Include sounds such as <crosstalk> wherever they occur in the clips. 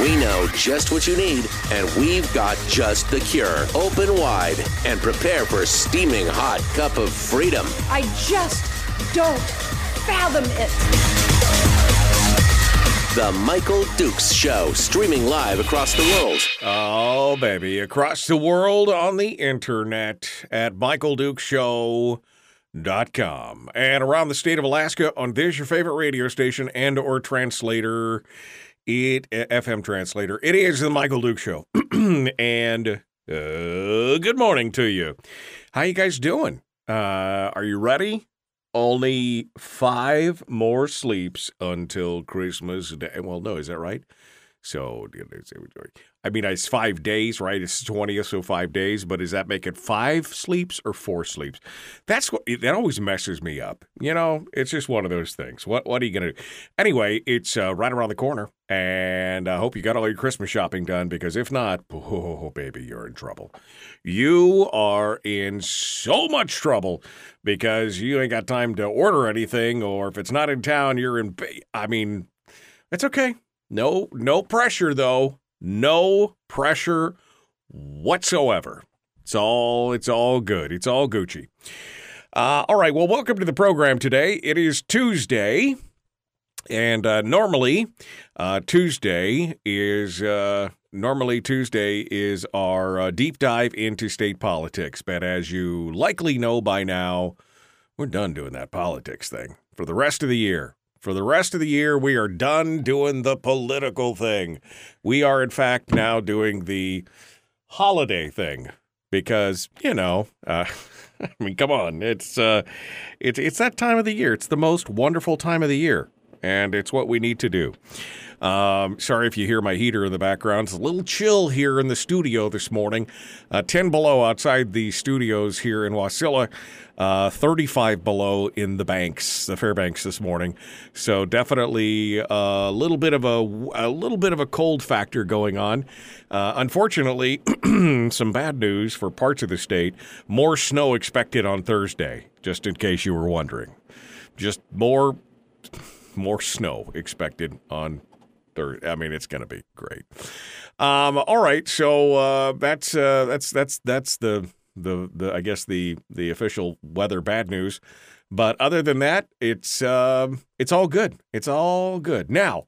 We know just what you need, and we've got just the cure. Open wide and prepare for a steaming hot cup of freedom. I just don't fathom it. The Michael Dukes Show, streaming live across the world. Oh, baby. Across the world on the internet at michaeldukeshow.com and around the state of Alaska on There's Your Favorite Radio Station and or translator, it FM translator. It is the Michael Duke Show. <clears throat> and uh, good morning to you. How you guys doing? Uh, are you ready? only five more sleeps until Christmas Day. Well, no, is that right? So, I mean, it's five days, right? It's 20th, so five days, but does that make it five sleeps or four sleeps? That's what, that always messes me up. You know, it's just one of those things. What, what are you going to do? Anyway, it's uh, right around the corner, and I hope you got all your Christmas shopping done because if not, <laughs> oh, baby, you're in trouble. You are in so much trouble because you ain't got time to order anything, or if it's not in town, you're in, I mean, it's okay. No, no pressure though. No pressure whatsoever. It's all it's all good. It's all Gucci. Uh, all right. Well, welcome to the program today. It is Tuesday, and uh, normally uh, Tuesday is uh, normally Tuesday is our uh, deep dive into state politics. But as you likely know by now, we're done doing that politics thing for the rest of the year. For the rest of the year, we are done doing the political thing. We are, in fact, now doing the holiday thing because, you know, uh, <laughs> I mean, come on, it's uh, it's it's that time of the year. It's the most wonderful time of the year, and it's what we need to do. Um, sorry if you hear my heater in the background. It's a little chill here in the studio this morning. Uh, 10 below outside the studios here in Wasilla. Uh, 35 below in the banks, the Fairbanks this morning. So definitely a little bit of a a little bit of a cold factor going on. Uh, unfortunately, <clears throat> some bad news for parts of the state. More snow expected on Thursday, just in case you were wondering. Just more more snow expected on I mean, it's going to be great. Um, all right, so uh, that's uh, that's that's that's the the the I guess the the official weather bad news. But other than that, it's um, it's all good. It's all good. Now,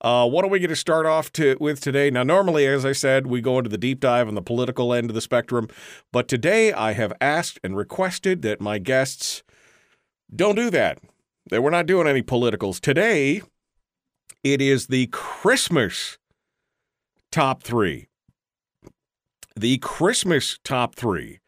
uh, what are we going to start off to, with today? Now, normally, as I said, we go into the deep dive on the political end of the spectrum, but today I have asked and requested that my guests don't do that. That we're not doing any politicals today. It is the Christmas top three. The Christmas top three.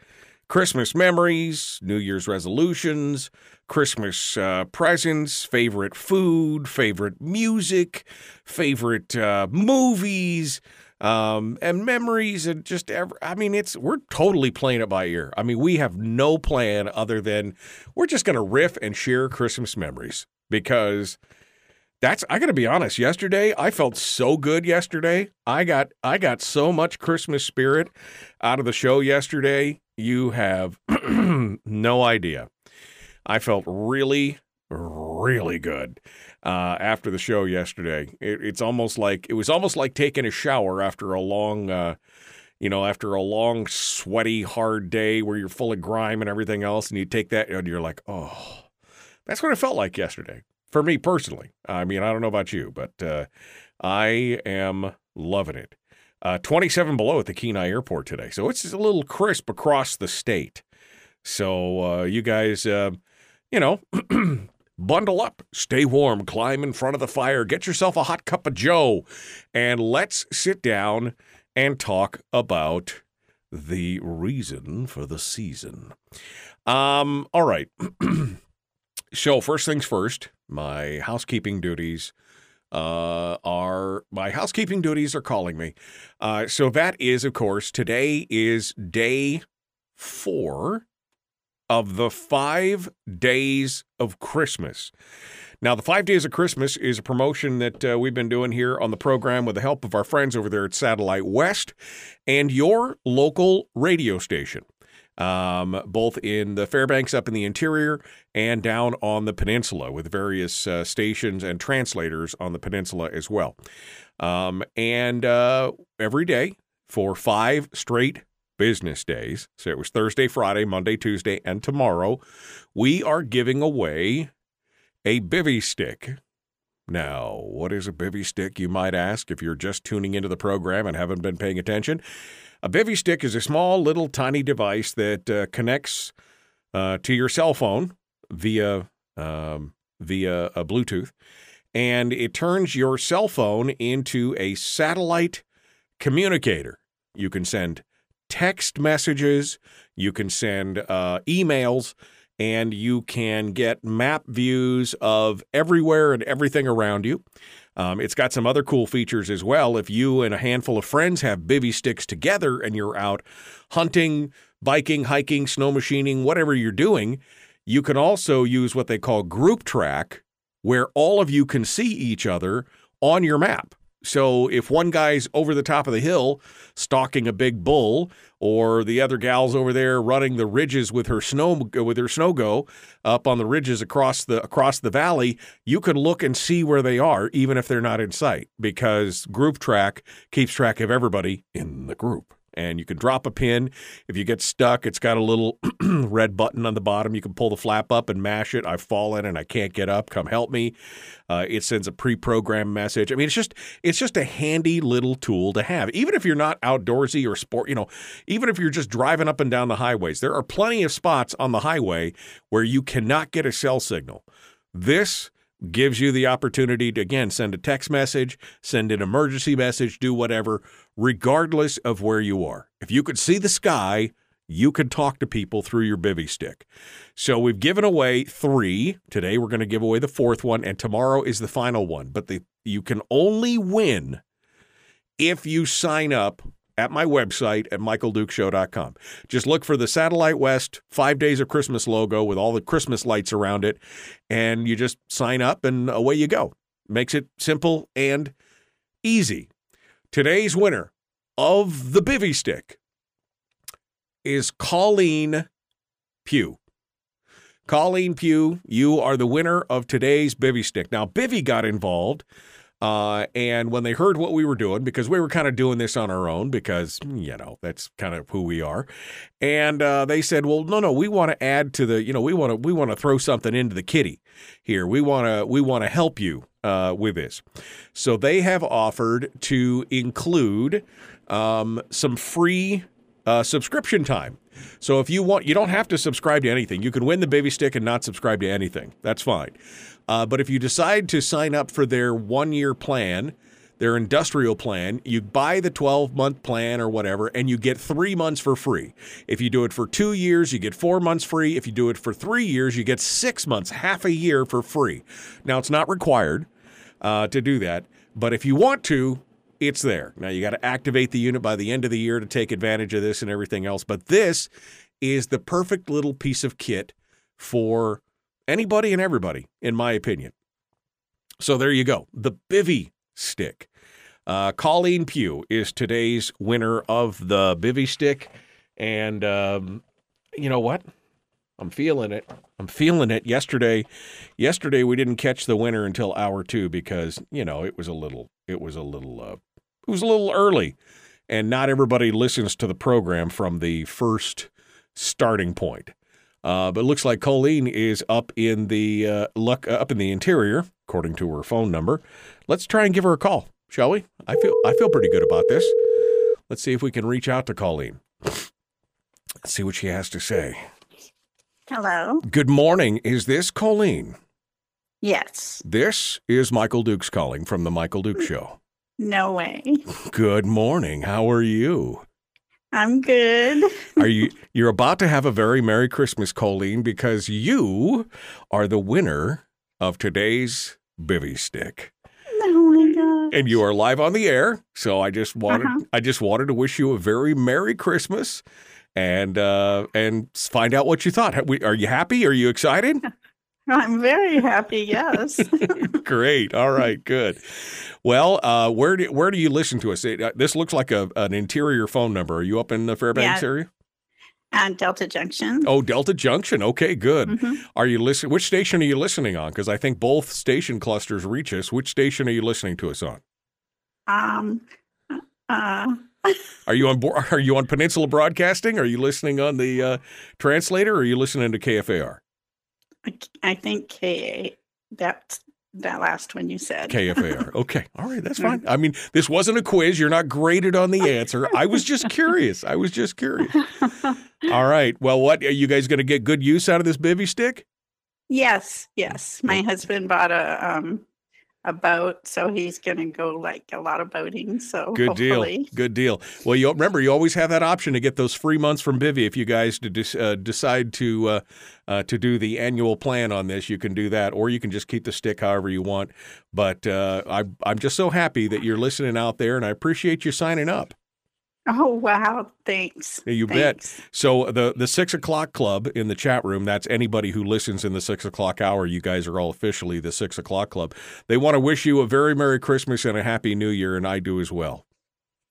Christmas memories, New Year's resolutions, Christmas uh, presents, favorite food, favorite music, favorite uh, movies, um, and memories, and just ever. I mean, it's we're totally playing it by ear. I mean, we have no plan other than we're just going to riff and share Christmas memories because that's I got to be honest. Yesterday, I felt so good. Yesterday, I got I got so much Christmas spirit out of the show yesterday. You have <clears throat> no idea. I felt really, really good uh, after the show yesterday. It, it's almost like it was almost like taking a shower after a long, uh, you know, after a long, sweaty, hard day where you're full of grime and everything else, and you take that and you're like, oh, that's what it felt like yesterday for me personally. I mean, I don't know about you, but uh, I am loving it. Uh, 27 below at the Kenai Airport today. So it's a little crisp across the state. So uh, you guys, uh, you know, <clears throat> bundle up, stay warm, climb in front of the fire, get yourself a hot cup of Joe, and let's sit down and talk about the reason for the season. Um, all right. <clears throat> so, first things first, my housekeeping duties uh, are my housekeeping duties are calling me. Uh, so that is, of course, today is day four of the five days of Christmas. Now, the Five Days of Christmas is a promotion that uh, we've been doing here on the program with the help of our friends over there at Satellite West and your local radio station, um, both in the Fairbanks up in the interior and down on the peninsula with various uh, stations and translators on the peninsula as well. Um, and uh, every day for five straight business days, so it was Thursday, Friday, Monday, Tuesday, and tomorrow, we are giving away a bivy stick. Now, what is a bivy stick, you might ask, if you're just tuning into the program and haven't been paying attention? A bivy stick is a small, little, tiny device that uh, connects uh, to your cell phone via um, via a Bluetooth, and it turns your cell phone into a satellite communicator. You can send text messages, you can send uh, emails, and you can get map views of everywhere and everything around you. Um, it's got some other cool features as well. If you and a handful of friends have bivy sticks together and you're out hunting, biking, hiking, snow machining, whatever you're doing, you can also use what they call group track, where all of you can see each other on your map. So if one guy's over the top of the hill stalking a big bull, or the other gal's over there running the ridges with her snow with her snow go up on the ridges across the across the valley, you can look and see where they are even if they're not in sight because group track keeps track of everybody in the group and you can drop a pin. If you get stuck, it's got a little <clears throat> red button on the bottom. You can pull the flap up and mash it. I've fallen and I can't get up. Come help me. Uh, it sends a pre-programmed message. I mean, it's just it's just a handy little tool to have. Even if you're not outdoorsy or sport, you know, even if you're just driving up and down the highways, there are plenty of spots on the highway where you cannot get a cell signal. This gives you the opportunity to again send a text message, send an emergency message, do whatever, regardless of where you are. If you could see the sky, you could talk to people through your bivy stick. So we've given away three. Today we're going to give away the fourth one, and tomorrow is the final one. But the you can only win if you sign up at my website at michaeldukeshow.com. Just look for the Satellite West five days of Christmas logo with all the Christmas lights around it, and you just sign up and away you go. Makes it simple and easy. Today's winner of the Bivy Stick is Colleen Pugh. Colleen Pugh, you are the winner of today's Bivy Stick. Now, Bivy got involved uh, and when they heard what we were doing, because we were kind of doing this on our own, because, you know, that's kind of who we are. And uh, they said, well, no, no, we want to add to the, you know, we want to, we want to throw something into the kitty here. We want to, we want to help you uh, with this. So they have offered to include um, some free uh, subscription time. So if you want, you don't have to subscribe to anything. You can win the bivy stick and not subscribe to anything. That's fine. Uh, but if you decide to sign up for their one year plan, their industrial plan, you buy the 12 month plan or whatever, and you get three months for free. If you do it for two years, you get four months free. If you do it for three years, you get six months, half a year for free. Now, it's not required uh, to do that, but if you want to, it's there. Now, you got to activate the unit by the end of the year to take advantage of this and everything else. But this is the perfect little piece of kit for anybody and everybody, in my opinion. So there you go. The Bivy Stick. Uh, Colleen Pugh is today's winner of the Bivy Stick. And um, you know what? I'm feeling it. I'm feeling it. Yesterday, yesterday we didn't catch the winner until hour two because you know it was a little, it was a little, uh, it was a little early, and not everybody listens to the program from the first starting point. Uh, but it looks like Colleen is up in the uh, luck up in the interior, according to her phone number. Let's try and give her a call, shall we? I feel I feel pretty good about this. Let's see if we can reach out to Colleen. Let's see what she has to say. Hello. Good morning. Is this Colleen? Yes. This is Michael Dukes calling from the Michael Duke Show. No way. Good morning. How are you? I'm good. Are you you're about to have a very merry Christmas, Colleen, because you are the winner of today's bivy stick. And you are live on the air. So I just wanted Uh-huh. I just wanted to wish you a very merry Christmas and uh, and find out what you thought. Are you happy? Are you excited? <laughs> I'm very happy. Yes. <laughs> Great. All right. Good. Well, uh, where do where do you listen to us? It, uh, this looks like a an interior phone number. Are you up in the Fairbanks Yeah. area? At Delta Junction. Oh, Delta Junction. Okay, good. Mhm. Are you listening? Which station are you listening on? Because I think both station clusters reach us. Which station are you listening to us on? Um. Uh. <laughs> Are you on? Are you on Peninsula Broadcasting? Are you listening on the uh, translator? Or are you listening to KFAR? I- I think K. That that last one you said. KFAR. <laughs> Okay. All right. That's fine. I mean, this wasn't a quiz. You're not graded on the answer. I was just curious. I was just curious. <laughs> All right. Well, what are you guys going to get good use out of this bivy stick? Yes. Yes. My husband bought a um a boat, so he's gonna go like a lot of boating. So Good deal. hopefully. Good deal. Well, you remember you always have that option to get those free months from Bivy if you guys to dis, uh, decide to uh, uh, to do the annual plan on this. You can do that, or you can just keep the stick however you want. But uh, I, I'm just so happy that you're listening out there, and I appreciate you signing up. Oh wow! Thanks. You bet. So the the six o'clock club in the chat room. That's anybody who listens in the six o'clock hour. You guys are all officially the six o'clock club. They want to wish you a very merry Christmas and a happy New Year, and I do as well.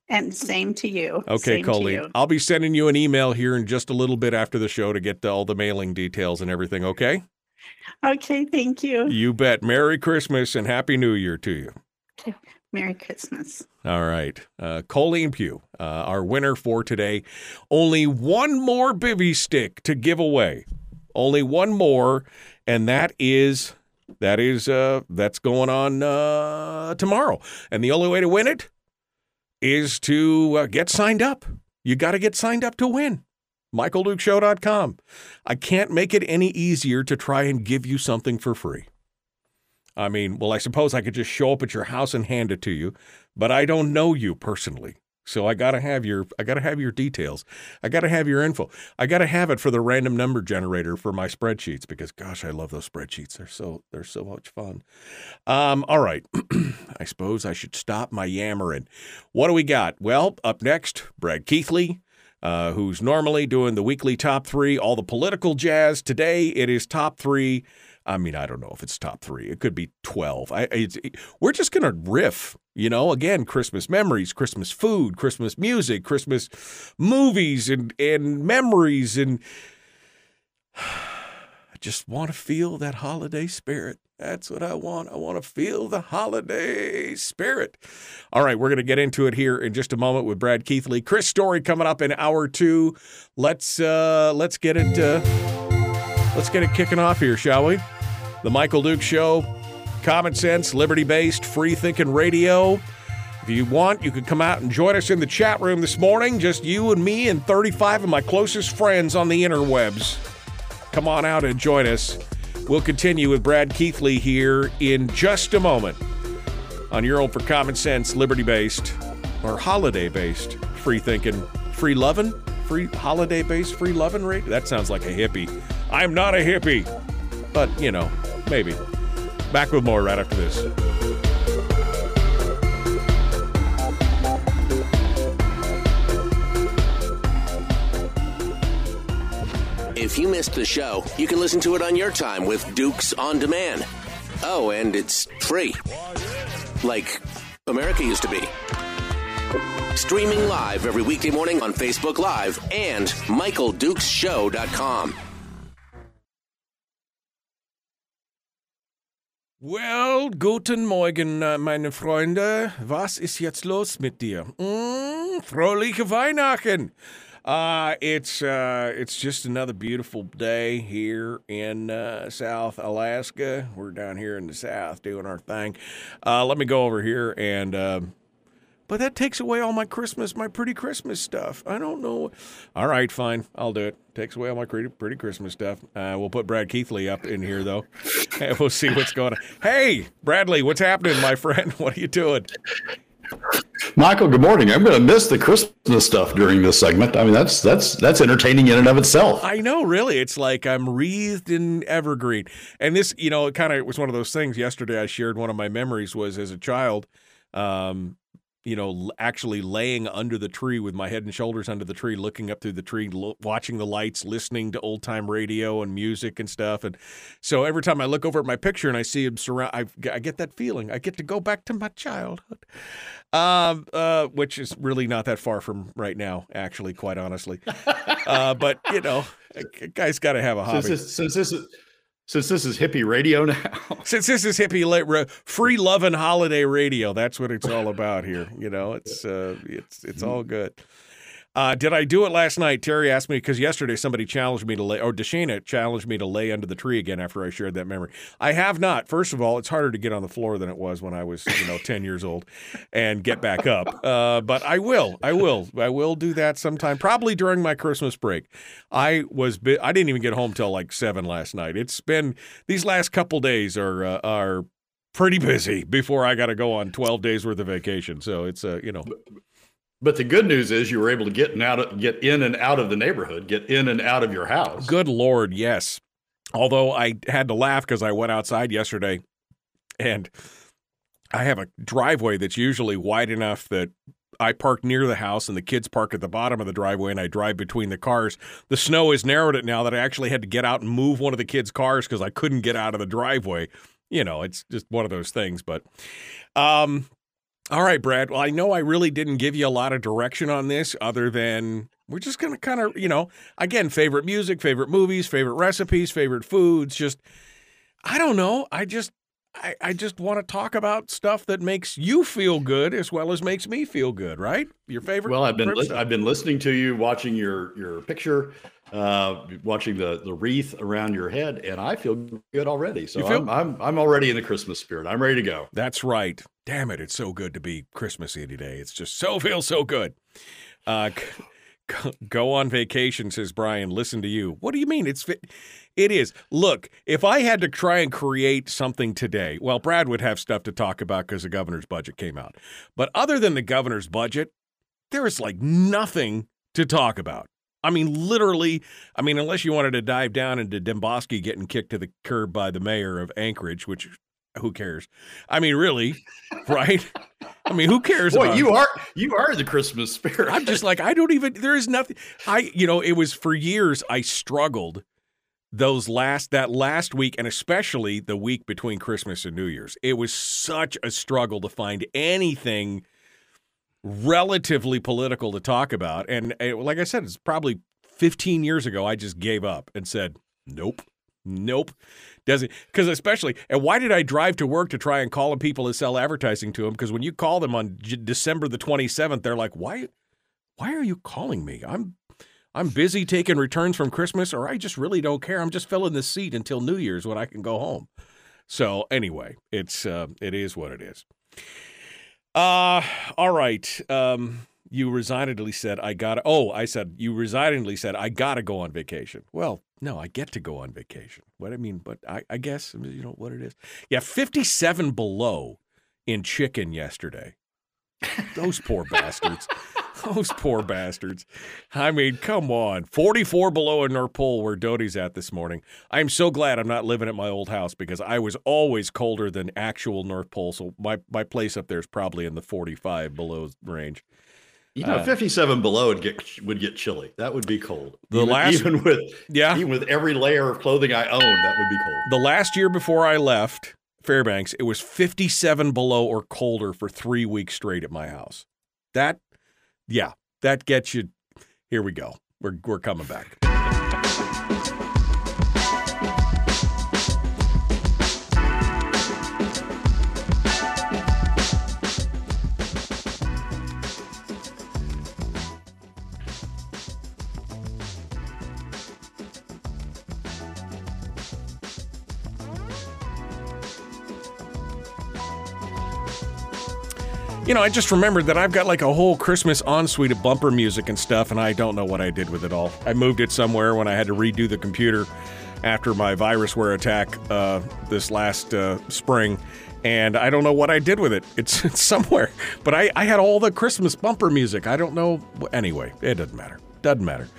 And same to you. Okay, Same to Colleen. you. I'll be sending you an email here in just a little bit after the show to get all the mailing details and everything. Okay. Okay. Thank you. You bet. Merry Christmas and Happy New Year to you. Merry Christmas. All right. Uh, Colleen Pugh, uh, our winner for today. Only one more bivy stick to give away. Only one more, and that is that is uh, that's going on uh, tomorrow. And the only way to win it is to uh, get signed up. You got to get signed up to win. MichaelDukeShow.com. I can't make it any easier to try and give you something for free. I mean, well, I suppose I could just show up at your house and hand it to you, but I don't know you personally. So I gotta have your I gotta have your details. I gotta have your info. I gotta have it for the random number generator for my spreadsheets because gosh, I love those spreadsheets. They're so they're so much fun. Um, all right. <clears throat> I suppose I should stop my yammering. What do we got? Well, up next, Brad Keithley, uh, who's normally doing the weekly top three, all the political jazz. Today it is top three. I mean, I don't know if it's top three. It could be twelve. I, it's, we're just gonna riff, you know. Again, Christmas memories, Christmas food, Christmas music, Christmas movies, and and memories, and <sighs> I just want to feel that holiday spirit. That's what I want. I want to feel the holiday spirit. All right, we're going to get into it here in just a moment with Brad Keithley. Chris Story coming up in hour two. Let's uh, let's get it uh, let's get it kicking off here, shall we? The Michael Duke Show, common sense, liberty based, free thinking radio. If you want, you could come out and join us in the chat room this morning. Just you and me and 35 of my closest friends on the interwebs. Come on out and join us. We'll continue with Brad Keithley here in just a moment on your own for common sense, liberty based, or holiday based, free thinking, free loving, free holiday based, free loving rate. That sounds like a hippie. I'm not a hippie, but you know, maybe. Back with more right after this. If you missed the show, you can listen to it on your time with Dukes on Demand. Oh, and it's free. Like America used to be. Streaming live every weekday morning on Facebook Live and MichaelDukesShow.com. Well, guten Morgen, äh, meine Freunde. Was ist jetzt los mit dir? Mm, fröhliche Weihnachten. Uh, it's uh, it's just another beautiful day here in uh, South Alaska. We're down here in the South doing our thing. Uh, let me go over here and. Um, but that takes away all my Christmas, my pretty Christmas stuff. I don't know. All right, fine. I'll do it. Takes away all my pretty, pretty Christmas stuff. Uh, we'll put Brad Keithley up in here, though, <laughs> and we'll see what's going on. Hey, Bradley, what's happening, my friend? <laughs> What are you doing? Michael, good morning. I'm going to miss the Christmas stuff during this segment. I mean, that's that's that's entertaining in and of itself. I know, really. It's like I'm wreathed in evergreen. And this, you know, it kind of was one of those things. Yesterday, I shared one of my memories was as a child. Um, you know, actually laying under the tree with my head and shoulders under the tree, looking up through the tree, lo- watching the lights, listening to old time radio and music and stuff. And so every time I look over at my picture and I see him surround, I, I get that feeling. I get to go back to my childhood, um, uh, which is really not that far from right now, actually, quite honestly. uh, but you know, <laughs> a guy's got to have a hobby. Since this, since this is since this is hippie radio <laughs> now, Since this is hippie free love and holiday radio, that's what it's all about here. You know, it's uh, it's it's all good. Uh, did I do it last night? Terry asked me because yesterday somebody challenged me to lay, or Deshana challenged me to lay under the tree again after I shared that memory. I have not. First of all, it's harder to get on the floor than it was when I was, you know, <laughs> ten years old, and get back up. Uh, but I will. I will. I will do that sometime, probably during my Christmas break. I was. I didn't even get home till like seven last night. It's been these last couple days are uh, are pretty busy before I got to go on 12 days worth of vacation. So it's uh, you know, but the good news is you were able to get and out, of, get in and out of the neighborhood, get in and out of your house. good lord, yes. Although I had to laugh because I went outside yesterday and I have a driveway that's usually wide enough that I park near the house and the kids park at the bottom of the driveway and I drive between the cars. The snow has narrowed it now that I actually had to get out and move one of the kids' cars because I couldn't get out of the driveway. You know, it's just one of those things. But um all right, Brad. Well, I know I really didn't give you a lot of direction on this other than we're just going to kind of, you know, again, favorite music, favorite movies, favorite recipes, favorite foods. Just, I don't know. I just, I, I just want to talk about stuff that makes you feel good as well as makes me feel good, right? Your favorite. Well, I've been li- I've been listening to you, watching your your picture, uh, watching the the wreath around your head, and I feel good already. So feel- I'm, I'm I'm already in the Christmas spirit. I'm ready to go. That's right. Damn it, it's so good to be Christmassy today. It's just so feels so good. Uh, go on vacation, says Brian. Listen to you. What do you mean? It's it is. Look, if I had to try and create something today, well, Brad would have stuff to talk about because the governor's budget came out. But other than the governor's budget, there is like nothing to talk about. I mean, literally, I mean, unless you wanted to dive down into Demboski getting kicked to the curb by the mayor of Anchorage, which who cares? I mean, really, right? I mean, who cares? Boy, about you are you are the Christmas spirit. I'm just like, I don't even, there is nothing. I, you know, it was for years I struggled those last, that last week, and especially the week between Christmas and New Year's. It was such a struggle to find anything relatively political to talk about. And uh, like I said, it's probably 15 years ago, I just gave up and said, nope. Nope. Doesn't because especially and why did I drive to work to try and call people and sell advertising to them? Because when you call them on J- December the twenty seventh, they're like, "Why, why are you calling me? I'm, I'm busy taking returns from Christmas, or I just really don't care. I'm just filling the seat until New Year's when I can go home." So anyway, it's uh, it is what it is. Uh, all right. Um, you resignedly said, I gotta, oh, I said, you resignedly said, I gotta go on vacation. Well, no, I get to go on vacation. What I mean, but I, I guess, you know, what it is. Yeah, 57 below in chicken yesterday. Those poor bastards. <laughs> Those poor bastards. I mean, come on. 44 below in North Pole where Doty's at this morning. I'm so glad I'm not living at my old house because I was always colder than actual North Pole. So my, my place up there is probably in the 45 below range. you know, uh, 57 below would get would get chilly. That would be cold. The even, last- even with Yeah. even with every layer of clothing I own, that would be cold. The last year before I left Fairbanks, it was 57 below or colder for three weeks straight at my house. That, yeah, that gets you. Here we go. We're, we're coming back. You know, I just remembered that I've got like a whole Christmas ensuite of bumper music and stuff, and I don't know what I did with it all. I moved it somewhere when I had to redo the computer after my virusware attack uh, this last uh, spring, and I don't know what I did with it. It's, <laughs> it's somewhere, but I, I had all the Christmas bumper music. I don't know. Anyway, it doesn't matter. Doesn't matter.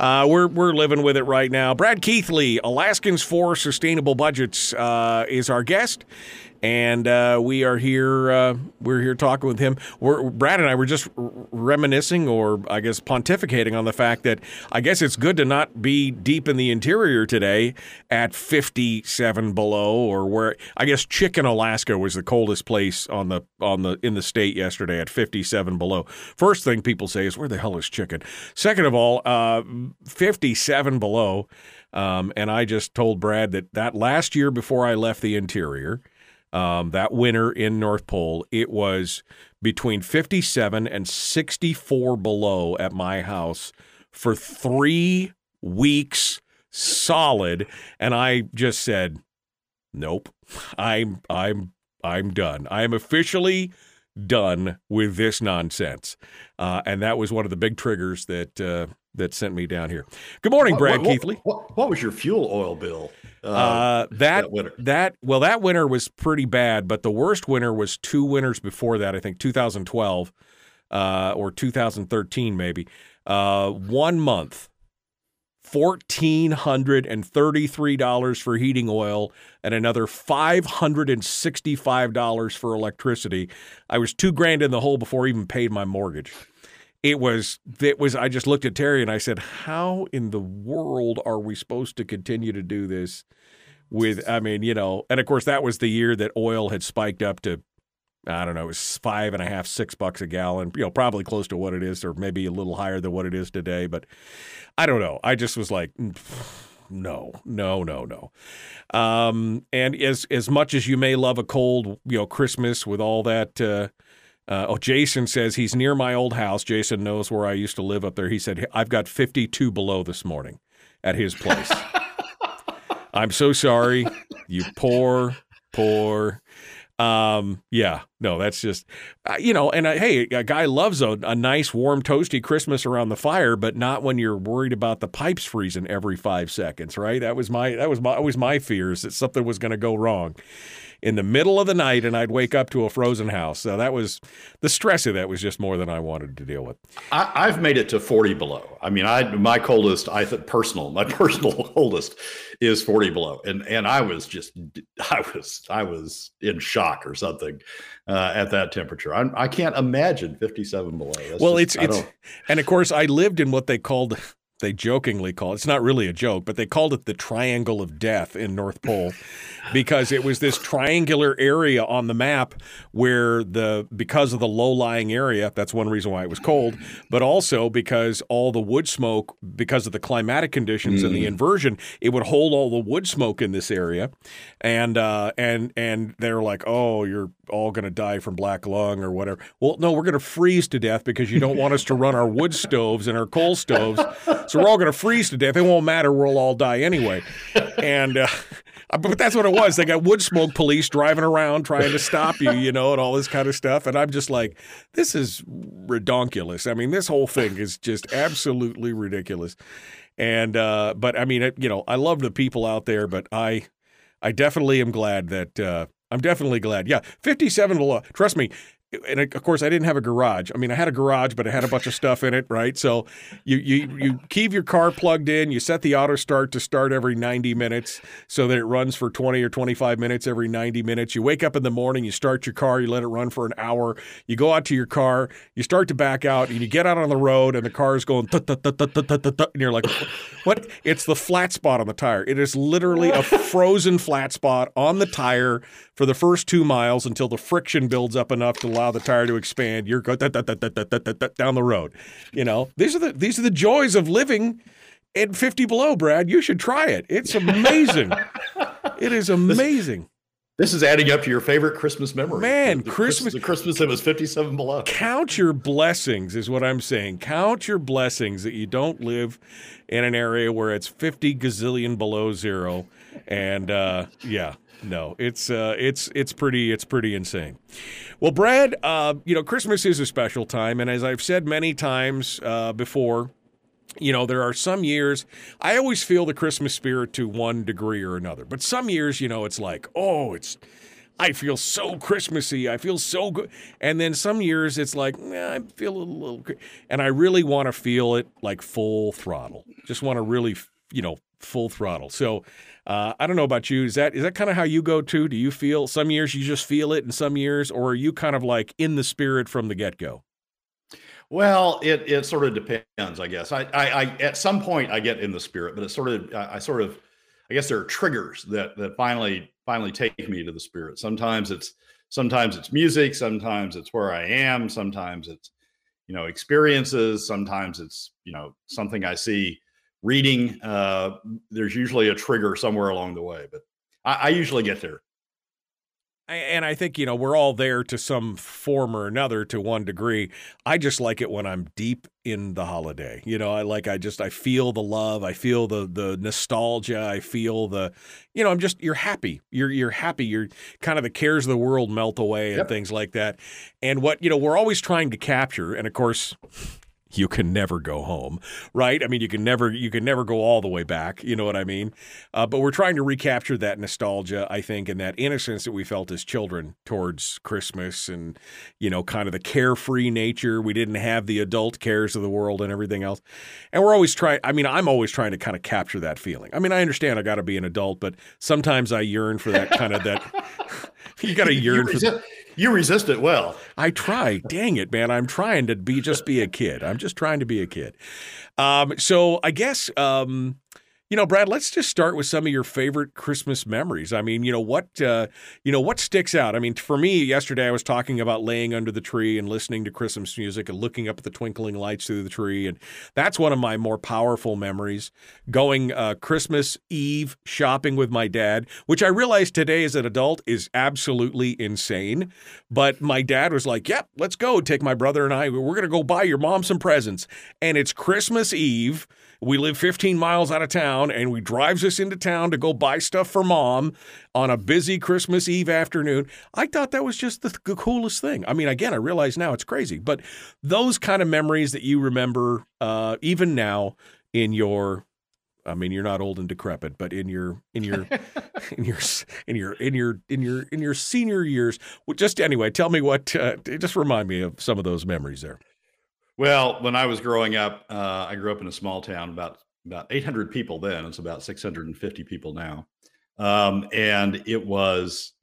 Uh, we're we're living with it right now. Brad Keithley, Alaskans for Sustainable Budgets, uh, is our guest, and uh, we are here. Uh, we're here talking with him. We're, Brad and I were just reminiscing, or I guess pontificating, on the fact that I guess it's good to not be deep in the interior today at 57 below, or where I guess Chicken, Alaska, was the coldest place on the on the in the state yesterday at 57 below. First thing people say is, "Where the hell is Chicken?" Second of all, uh, 57 below. Um, and I just told Brad that that last year before I left the interior, um, that winter in North Pole, it was between 57 and 64 below at my house for three weeks solid. And I just said, nope, I'm, I'm, I'm done. I am officially done with this nonsense. Uh, and that was one of the big triggers that, uh, that sent me down here. Good morning, Brad what, what, Keithley. What, what, was your fuel oil bill? Uh, that that, winter? that well, that winter was pretty bad, but the worst winter was two winters before that. I think 2012 uh, or 2013, maybe. Uh, one month, fourteen hundred and thirty-three dollars for heating oil, and another five hundred and sixty-five dollars for electricity. I was two grand in the hole before I even paid my mortgage it was it was I just looked at Terry and I said, "How in the world are we supposed to continue to do this?" With I mean, you know, and of course that was the year that oil had spiked up to I don't know, it was five and a half, six bucks a gallon, you know, probably close to what it is, or maybe a little higher than what it is today. But I don't know. I just was like, no, no, no, no. Um, and as as much as you may love a cold, you know, Christmas with all that. Uh, uh, oh, Jason says he's near my old house. Jason knows where I used to live up there. He said, I've got 52 below this morning at his place. <laughs> I'm so sorry. You poor, poor. Um, yeah, no, that's just, uh, you know, and uh, hey, a guy loves a, a nice, warm, toasty Christmas around the fire, but not when you're worried about the pipes freezing every five seconds, right? That was my, that was my, always my fears that something was going to go wrong in the middle of the night and I'd wake up to a frozen house. So that was the stress of that was just more than I wanted to deal with. I, have made it to 40 below. I mean, I my coldest, I think personal, my <laughs> personal coldest is 40 below. And and I was just I was I was in shock or something uh, at that temperature. I, I can't imagine 57 below. That's well, just, it's it's and of course I lived in what they called they jokingly call it. It's not really a joke, but they called it the Triangle of Death in North Pole because it was this triangular area on the map where the because of the low-lying area, that's one reason why it was cold, but also because all the wood smoke because of the climatic conditions mm. and the mm. inversion, it would hold all the wood smoke in this area. And uh, and and they're like, "Oh, you're all going to die from black lung or whatever." Well, no, we're going to freeze to death because you don't want us to run our wood stoves and our coal stoves so we're all going to freeze to death. It won't matter. We'll all die anyway. And uh, but that's what it was. They got wood smoke police driving around trying to stop you, you know, and all this kind of stuff. And I'm just like, this is redonkulous. I mean, this whole thing is just absolutely ridiculous. And uh, but I mean, you know, I love the people out there, but I I definitely am glad that uh, I'm definitely glad. Yeah, 57 below. Trust me, and of course I didn't have a garage. I mean, I had a garage, but it had a bunch of stuff in it, right? So you you you keep your car plugged in. You set the auto start to start every 90 minutes, so that it runs for 20 or 25 minutes every 90 minutes. You wake up in the morning, you start your car, you let it run for an hour. You go out to your car, you start to back out, and you get out on the road, and the car is going, and you're like, what? It's the flat spot on the tire. It is literally a <laughs> frozen flat spot on the tire for the first two miles until the friction builds up enough to allow the tire to expand. You're go down the road. You know, these are the these are the joys of living at 50 below, Brad. You should try it. It's amazing. it is <laughs> amazing. This is adding up to your favorite Christmas memory. Man, the, the Christmas the Christmas that was 57 below. Count your blessings is what I'm saying. Count your blessings that you don't live in an area where it's 50 gazillion below zero. And uh, yeah, no, it's uh, it's it's pretty it's pretty insane. Well, Brad, uh, you know, Christmas is a special time, and as I've said many times uh, before, you know, there are some years I always feel the Christmas spirit to one degree or another, but some years, you know, it's like, oh, it's I feel so Christmassy. I feel so good. And then some years it's like, nah, I feel a little, and I really want to feel it like full throttle. Just want to really, you know, full throttle. So uh, I don't know about you. Is that is that kind of how you go too? Do you feel some years you just feel it, and some years, or are you kind of like in the spirit from the get go? Well, it it sort of depends, I guess. I, I, I at some point I get in the spirit, but it sort of I, I sort of I guess there are triggers that that finally finally take me to the spirit. Sometimes it's sometimes it's music, sometimes it's where I am, sometimes it's you know experiences, sometimes it's you know something I see reading. Uh, there's usually a trigger somewhere along the way, but I, I usually get there. And I think, you know, we're all there to some form or another to one degree. I just like it when I'm deep in the holiday. You know, I like I just I feel the love, I feel the the nostalgia, I feel the you know, I'm just you're happy. You're you're happy. You're kind of the cares of the world melt away and Yep. things like that. And what, you know, we're always trying to capture and of course you can never go home, right? I mean, you can never you can never go all the way back. You know what I mean? Uh, but we're trying to recapture that nostalgia, I think, and that innocence that we felt as children towards Christmas, and you know, kind of the carefree nature. We didn't have the adult cares of the world and everything else. And we're always trying. I mean, I'm always trying to kind of capture that feeling. I mean, I understand I got to be an adult, but sometimes I yearn for that kind of that. <laughs> you got to yearn for. You resist it well. I try. Dang it, man! I'm trying to be just be a kid. I'm just trying to be a kid. Um, so I guess um, you know, Brad. Let's just start with some of your favorite Christmas memories. I mean, you know what, uh, you know what sticks out. I mean, for me, yesterday I was talking about laying under the tree and listening to Christmas music and looking up at the twinkling lights through the tree, and that's one of my more powerful memories. Going uh, Christmas Eve shopping with my dad, which I realized today as an adult is absolutely insane. But my dad was like, "Yep, let's go. Take my brother and I. We're going to go buy your mom some presents." And it's Christmas Eve. We live 15 miles out of town, and we drives us into town to go buy stuff for mom on a busy Christmas Eve afternoon. I thought that was just the, the coolest thing. I mean, again, I realize now it's crazy, but those kind of memories that you remember, uh, even now in your I mean, you're not old and decrepit, but in your in your <laughs> in your in your in your in your in your senior years, just anyway, tell me what. Uh, just remind me of some of those memories there. Well, when I was growing up, uh, I grew up in a small town, about about 800 people then. It's about 650 people now, um, and it was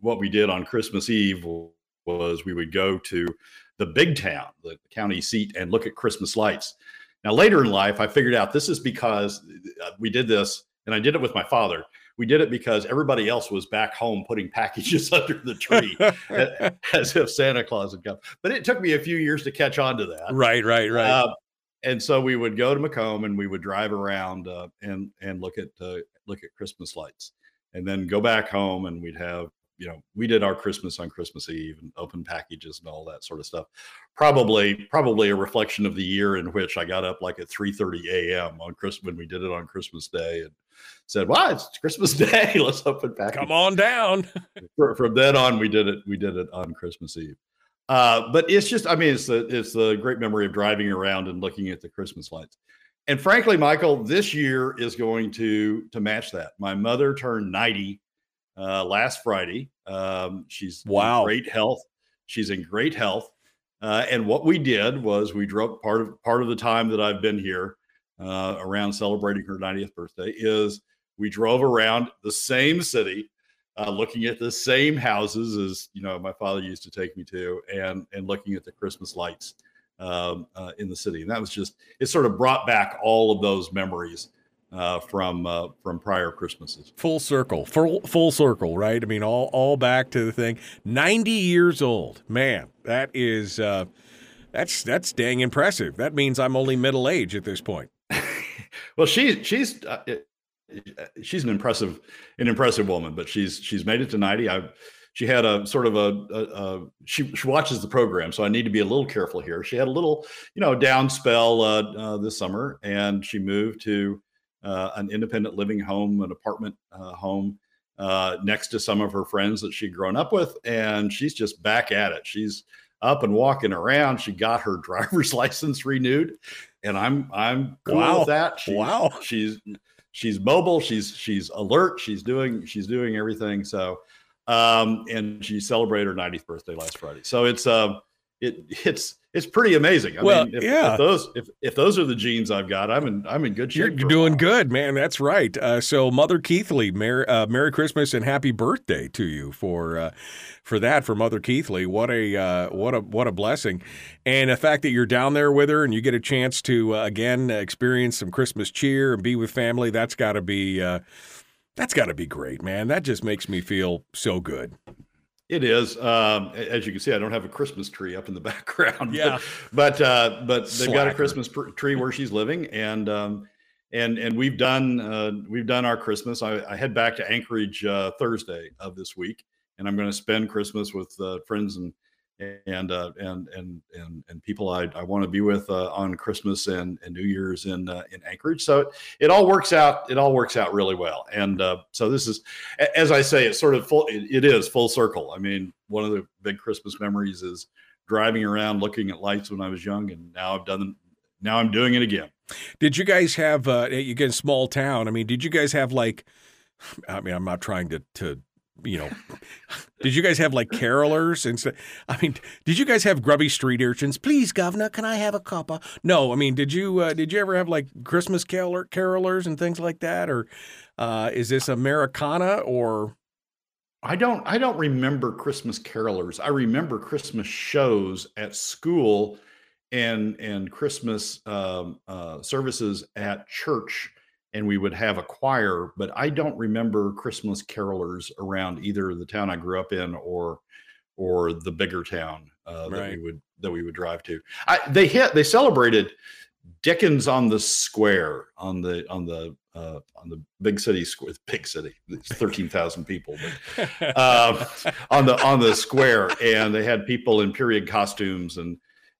what we did on Christmas Eve was we would go to the big town, the county seat, and look at Christmas lights. Now, later in life, I figured out this is because uh, we did this, and I did it with my father. We did it because everybody else was back home putting <laughs> packages under the tree <laughs> as if Santa Claus had come. But it took me a few years to catch on to that. right, right, right. Uh, and so we would go to Macomb and we would drive around uh, and and look at uh, look at Christmas lights, and then go back home and we'd have you know we did our Christmas on Christmas Eve and open packages and all that sort of stuff. Probably probably a reflection of the year in which I got up like at three thirty a.m. on Christmas when we did it on Christmas Day and said, "Wow, it's Christmas <laughs> Day. Let's open packages." Come on down. <laughs> From then on we did it we did it on christmas eve uh, but it's just i mean it's the it's the great memory of driving around and looking at the christmas lights and frankly michael this year is going to to match that my mother turned 90 uh, last friday. Um, she's Wow. in great health. She's in great health. Uh, and what we did was we drove part of part of the time that i've been here uh, around celebrating her 90th birthday is we drove around the same city uh, looking at the same houses as you know my father used to take me to and and looking at the christmas lights um, uh, in the city. And that was just it sort of brought back all of those memories uh, from uh, from prior christmases Full circle, full full circle, right? I mean, all all back to the thing. Ninety years old, man. That is uh, that's that's dang impressive. That means I'm only middle age at this point. <laughs> well she she's uh, she's an impressive an impressive woman but she's she's made it to 90 i she had a sort of a, a, a she, she watches the program so i need to be a little careful here she had a little you know down spell uh, uh, this summer and she moved to uh, an independent living home an apartment uh, home uh, next to some of her friends that she'd grown up with and she's just back at it she's up and walking around she got her <laughs> driver's license renewed and i'm i'm cool Wow. with that she's, Wow. she's she's mobile she's she's alert she's doing she's doing everything so um, and she celebrated her 90th birthday last Friday. So it's uh, it <laughs> it's it's pretty amazing. I Well, mean, if, yeah. if those if, if those are the genes I've got, I'm in I'm in good shape. you're doing good, man. That's right. Uh, so, Mother Keithley, Merry, uh, Merry Christmas and Happy Birthday to you for uh, for that for Mother Keithley. What a uh, what a what a blessing, and the fact that you're down there with her and you get a chance to uh, again experience some Christmas cheer and be with family. That's got to be uh, that's got to be great, man. That just makes me feel so good. It is. Um, as you can see, I don't have a Christmas tree up in the <laughs> background. Yeah. but uh, but they've got a Christmas pr- tree where she's living, and um, and and we've done uh, we've done our Christmas. I, I head back to Anchorage uh, Thursday of this week, and I'm going to spend Christmas with uh, friends and and uh, and and and and people I, I want to be with uh, on Christmas and, and New Year's in uh, in Anchorage. So it, it all works out. It all works out really well. And uh, so this is, as I say, it's sort of full. It, it is full circle. I mean, one of the big Christmas memories is driving around looking at lights when I was young, and now I've done. Now I'm doing it again. Did you guys have uh, again small town? I mean, did you guys have like? I mean, I'm not trying to to you know. did you guys have like carolers and so, I mean, did you guys have grubby street urchins? Please, governor, can I have a cuppa? No, I mean, did you uh, did you ever have like Christmas caroler, carolers and things like that, or uh, is this Americana or? I don't I don't remember Christmas carolers. I remember Christmas shows at school and and Christmas um, uh, services at church, and we would have a choir. But I don't remember Christmas carolers around either the town I grew up in or or the bigger town uh, that we would that we would drive to. I, they hit they celebrated Dickens on the Square on the on the uh, on the big city square. <laughs> Big city, it's thirteen thousand people. But um, <laughs> on the on the square, and they had people in period costumes, and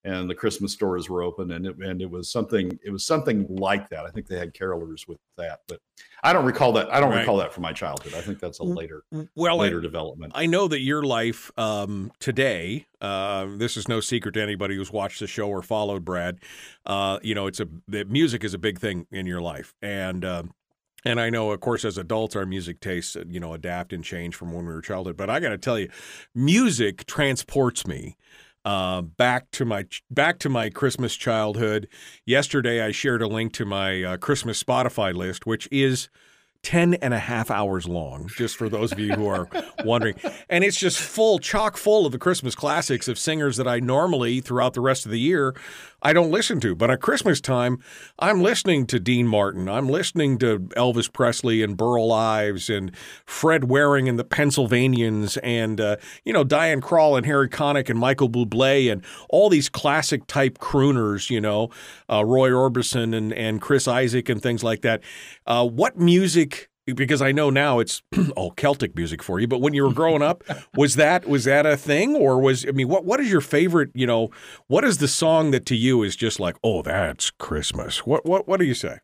and the Christmas stores were open, and it and it was something it was something like that. I think they had carolers with that, but I don't recall that. I don't Right. recall that from my childhood. I think that's a later Well, I- later development. I know that your life um, today, uh, this is no secret to anybody who's watched the show or followed Brad. Uh, you know, it's a the music is a big thing in your life, and um, and I know, of course, as adults, our music tastes uh, you know adapt and change from when we were childhood. But I got to tell you, music transports me. Uh, back to my back to my Christmas childhood. Yesterday, I shared a link to my uh, Christmas Spotify list, which is 10 and a half hours long, just for those of you who are <laughs> wondering. And it's just full, chock full of the Christmas classics of singers that I normally, throughout the rest of the year, I don't listen to. But at Christmas time, I'm listening to Dean Martin. I'm listening to Elvis Presley and Burl Ives and Fred Waring and the Pennsylvanians and, uh, you know, Diana Krall and Harry Connick and Michael Bublé and all these classic type crooners, you know, uh, Roy Orbison and, and Chris Isaak and things like that. Uh, what music because I know now it's all <clears throat> Celtic music for you. But when you were growing up, was that was that a thing, or was I mean, what what is your favorite? You know, what is the song that to you is just like, oh, that's Christmas? What what what do you say?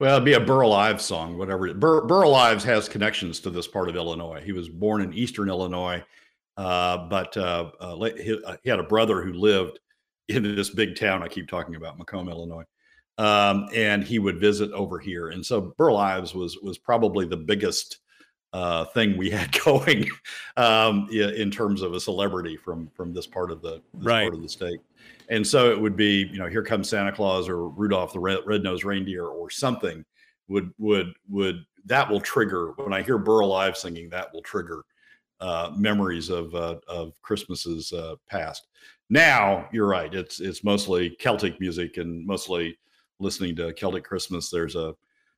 Well, it'd be a Burl Ives song, whatever. Bur- Burl Ives has connections to this part of Illinois. He was born in Eastern Illinois, uh, but uh, uh, he, uh, he had a brother who lived in this big town I keep talking about, Macomb, Illinois, um, and he would visit over here. And so Burl Ives was was probably the biggest uh, thing we had <laughs> going um, in terms of a celebrity from from this part of the this Right. part of the state. And so it would be, you know, here comes Santa Claus or Rudolph the Red, Red-Nosed Reindeer or something would would would that will trigger when I hear Burl Ives singing that will trigger uh, memories of uh, of Christmases uh, past. Now you're right; it's it's mostly Celtic music and mostly listening to Celtic Christmas. There's a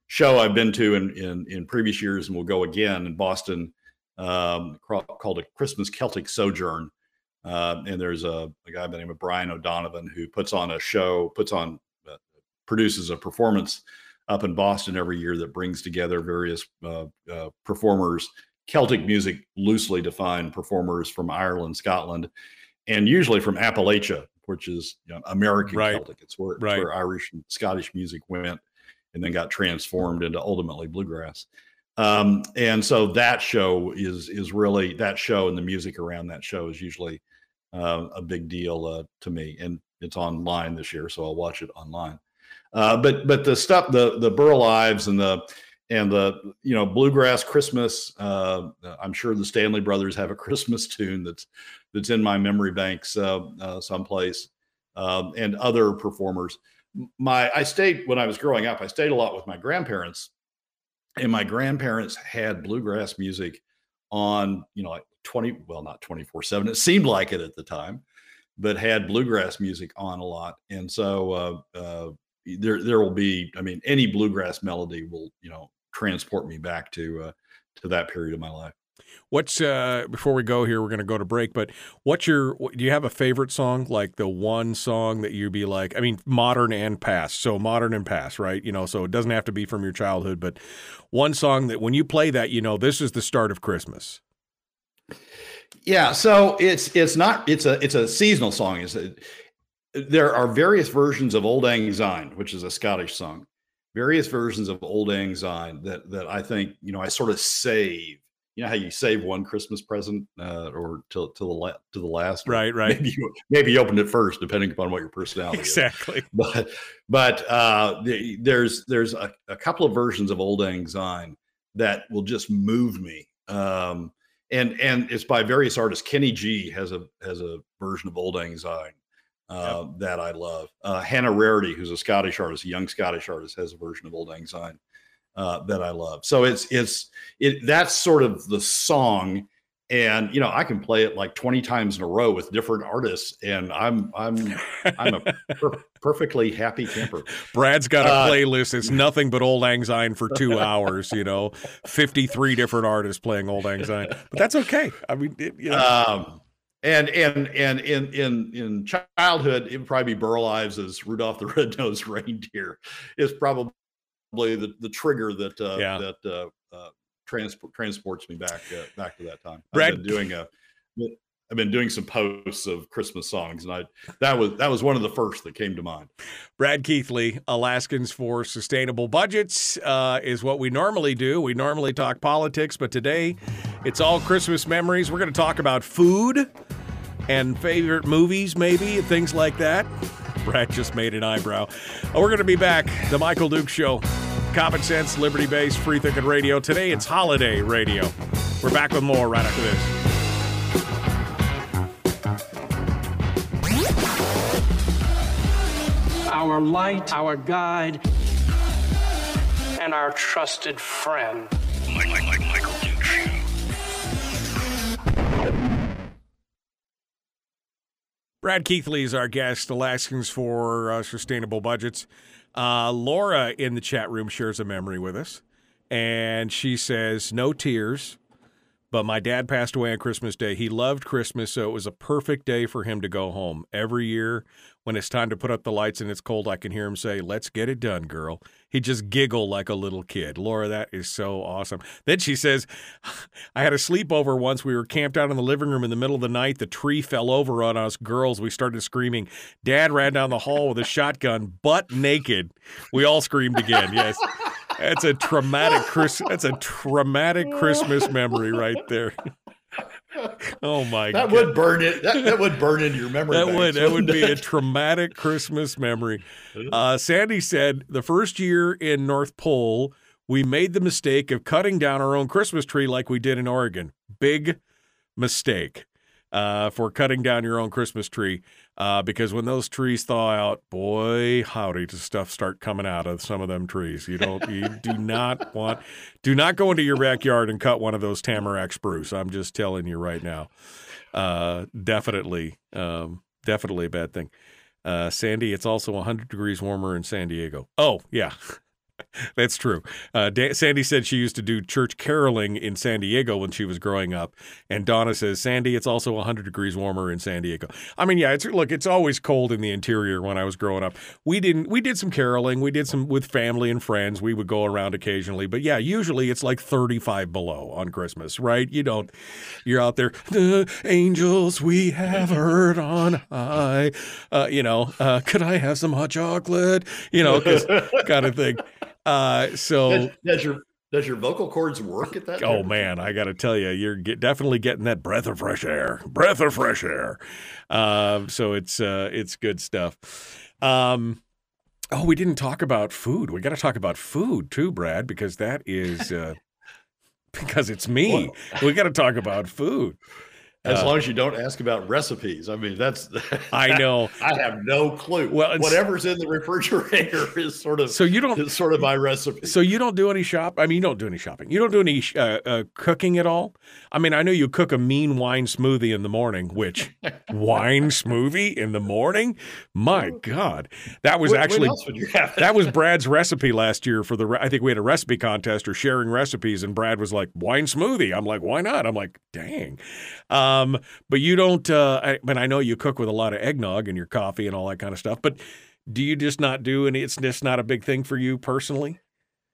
show I've been to in in, in previous years and we'll go again in Boston um, called a Christmas Celtic Sojourn. Uh, and there's a, a guy by the name of Brian O'Donovan who puts on a show, puts on, uh, produces a performance up in Boston every year that brings together various uh, uh, performers, Celtic music, loosely defined performers from Ireland, Scotland, and usually from Appalachia, which is you know, American Right. Celtic. It's where, it's Right. where Irish and Scottish music went and then got transformed into ultimately bluegrass. Um, and so that show is is really that show and the music around that show is usually uh, a big deal uh, to me. And it's online this year, so I'll watch it online. Uh, but but the stuff the the Burl Ives and the and the you know bluegrass Christmas. Uh, I'm sure the Stanley Brothers have a <laughs> Christmas tune that's that's in my memory banks uh, uh, someplace, um, and other performers. My I stayed when I was growing up. I stayed a lot with my grandparents, and my grandparents had bluegrass music on you know like 20 well not 24 7 it seemed like it at the time but had bluegrass music on a lot and so uh, uh, there there will be i mean any bluegrass melody will you know transport me back to uh, to that period of my life What's uh before we go here, we're gonna go to break, but what's your do you have a favorite song? Like the one song that you'd be like, I mean, modern and past. So modern and past, right? You know, so it doesn't have to be from your childhood, but one song that when you play that, you know, this is the start of Christmas. Yeah, so it's it's not it's a it's a seasonal song. Is there are various versions of Auld Lang Syne, which is a Scottish song. Various versions of Auld Lang Syne that that I think you know I sort of save you know how you save one Christmas present uh, or till to the la- to the last, right? Right. Maybe you, maybe you opened it first, depending upon what your <laughs> personality exactly. is. Exactly. But but uh, the, there's there's a, a, couple of versions of Auld Lang Syne that will just move me. Um, and and it's by various artists. Kenny G has a has a version of Auld Lang Syne uh, yep. that I love. Uh, Hannah Rarity, who's a Scottish artist, a young Scottish artist, has a version of Auld Lang Syne uh, that I love. So it's it's it that's sort of the song, and you know I can play it like twenty times in a row with different artists, and I'm I'm I'm a <laughs> per- perfectly happy camper. Brad's got a uh, playlist. It's nothing but Auld Lang Syne for two hours. You know, fifty three different artists playing Auld Lang Syne, but that's okay. I mean, it, you know. Um, and and and in in in childhood, it would probably be Burl Ives' as Rudolph the <laughs> Red-Nosed Reindeer is probably the, the trigger that uh, yeah. that uh, uh, transport transports me back uh, back to that time. Brad, I've been doing a I've been doing some posts of Christmas songs, and I that was that was one of the first that came to mind. Brad Keithley, Alaskans for Sustainable Budgets, uh, is what we normally do. We normally talk politics, but today it's all Christmas memories. We're going to talk about food and favorite movies, maybe things like that. Brad just made an eyebrow. We're going to be back. The Michael Duke Show. Common sense, liberty based, free thinking radio. Today it's holiday radio. We're back with more right after this. Our light, our guide, and our trusted friend. Michael Duke Brad Keithley is our guest, Alaskans for uh, Sustainable Budgets. Uh, Laura in the chat room shares a memory with us, and she says, No tears, but my dad passed away on Christmas Day. He loved Christmas, so it was a perfect day for him to go home. Every year, when it's time to put up the lights and it's cold, I can hear him say, Let's get it done, girl. He just giggle like a little kid. Laura, that is so awesome. Then she says, <laughs> I had a sleepover once. We were camped out in the living room in the middle of the night. The tree fell over on us girls. We started screaming. Dad ran down the hall with a shotgun, butt naked. We all screamed again. Yes. <laughs> That's a traumatic Chris. That's a traumatic Christmas memory right there. <laughs> Oh my! That God. would burn it. That, that would burn into your memory. That banks, would. That would be a traumatic Christmas memory. Uh, Sandy said the first year in North Pole, we made the mistake of cutting down our own Christmas tree like we did in Oregon. Big mistake uh, for cutting down your own Christmas tree uh, because when those trees thaw out, boy, howdy, does stuff start coming out of some of them trees. You don't, you <laughs> do not want, do not go into your backyard and cut one of those tamarack spruce. I'm just telling you right now. Uh, definitely, um, definitely a bad thing. Uh, Sandy, it's also 100 degrees warmer in San Diego. Oh, yeah. <laughs> <laughs> That's true. Uh, da- Sandy said she used to do church caroling in San Diego when she was growing up, and Donna says, "Sandy, it's also 100 degrees warmer in San Diego." I mean, yeah, it's look, it's always cold in the interior when I was growing up. We didn't, we did some caroling, we did some with family and friends. We would go around occasionally, but yeah, usually it's like 35 below on Christmas, right? You don't, you're out there, the angels we have heard on high, uh, you know, uh, could I have some hot chocolate, you know, <laughs> kind of thing. Uh, so does, does, your does your vocal cords work at that? Oh man, I got to tell you, you're get, definitely getting that breath of fresh air, breath of fresh air. Uh, so it's uh, it's good stuff. Um, Oh, we didn't talk about food. We got to talk about food too, Brad, because that is uh, because it's me. we got to talk about food. As Uh, long as you don't ask about recipes. I mean, that's <laughs> I know. I have no clue. Well, whatever's in the refrigerator <laughs> is sort of So you don't is sort of my recipe. So you don't do any shop? I mean, you don't do any shopping. You don't do any uh, uh, cooking at all. I mean, I know you cook a mean wine smoothie in the morning. Which <laughs> wine smoothie in the morning? My God, that was What- what actually else would you have? that was Brad's recipe last year for the. re- I think we had a recipe contest or sharing recipes, and Brad was like wine smoothie. I'm like, why not? I'm like, dang. Um, but you don't. Uh, I, but I know you cook with a lot of eggnog in your coffee and all that kind of stuff. But do you just not do And It's just not a big thing for you personally.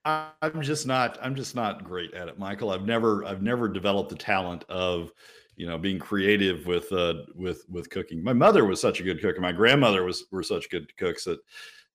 I'm just not I'm just not great at it, Michael. I've never I've never developed the talent of you know being creative with uh with with cooking. My mother was such a good cook, and my grandmother was were such good cooks that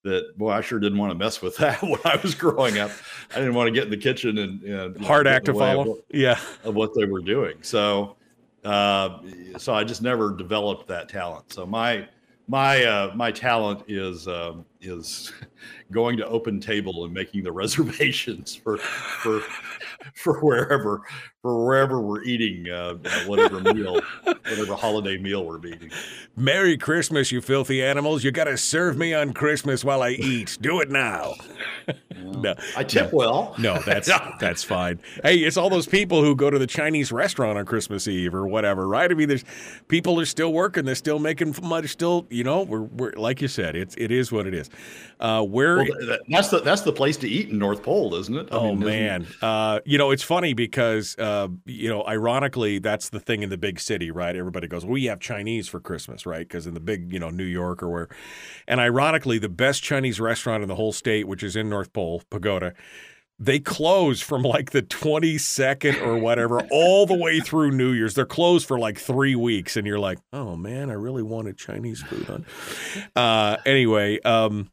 that boy, I sure didn't want to mess with <laughs> that when I was growing up. I didn't want to get in the kitchen and, and Hard act to of follow. what- Yeah. of what they were doing. So, uh, so I just never developed that talent. So my my uh, my talent is um, is <laughs> going to open table and making the <laughs> reservations for for <laughs> for wherever for wherever we're eating uh, whatever meal whatever holiday meal we're eating. Merry Christmas, you filthy animals. You got to serve me on Christmas while I eat. Do it now. no. I tip well. No, that's that's fine. Hey, it's all those people who go to the Chinese restaurant on Christmas Eve or whatever, right? I mean, there's people are still working, they're still making money, still, you know, we're, we're like you said, it's it is what it is. Uh, where Well, that's the that's the place to eat in North Pole, isn't it? I Oh mean, man, uh, you know it's funny because uh, you know, ironically, that's the thing in the big city, right? Everybody goes, "We have Chinese for Christmas," right? Because in the big, you know, New York or where, and ironically, the best Chinese restaurant in the whole state, which is in North Pole, Pagoda, they close from like the 22nd or whatever all the way through New Year's. They're closed for like three weeks, and you're like, "Oh man, I really wanted Chinese food on." Uh, anyway, um,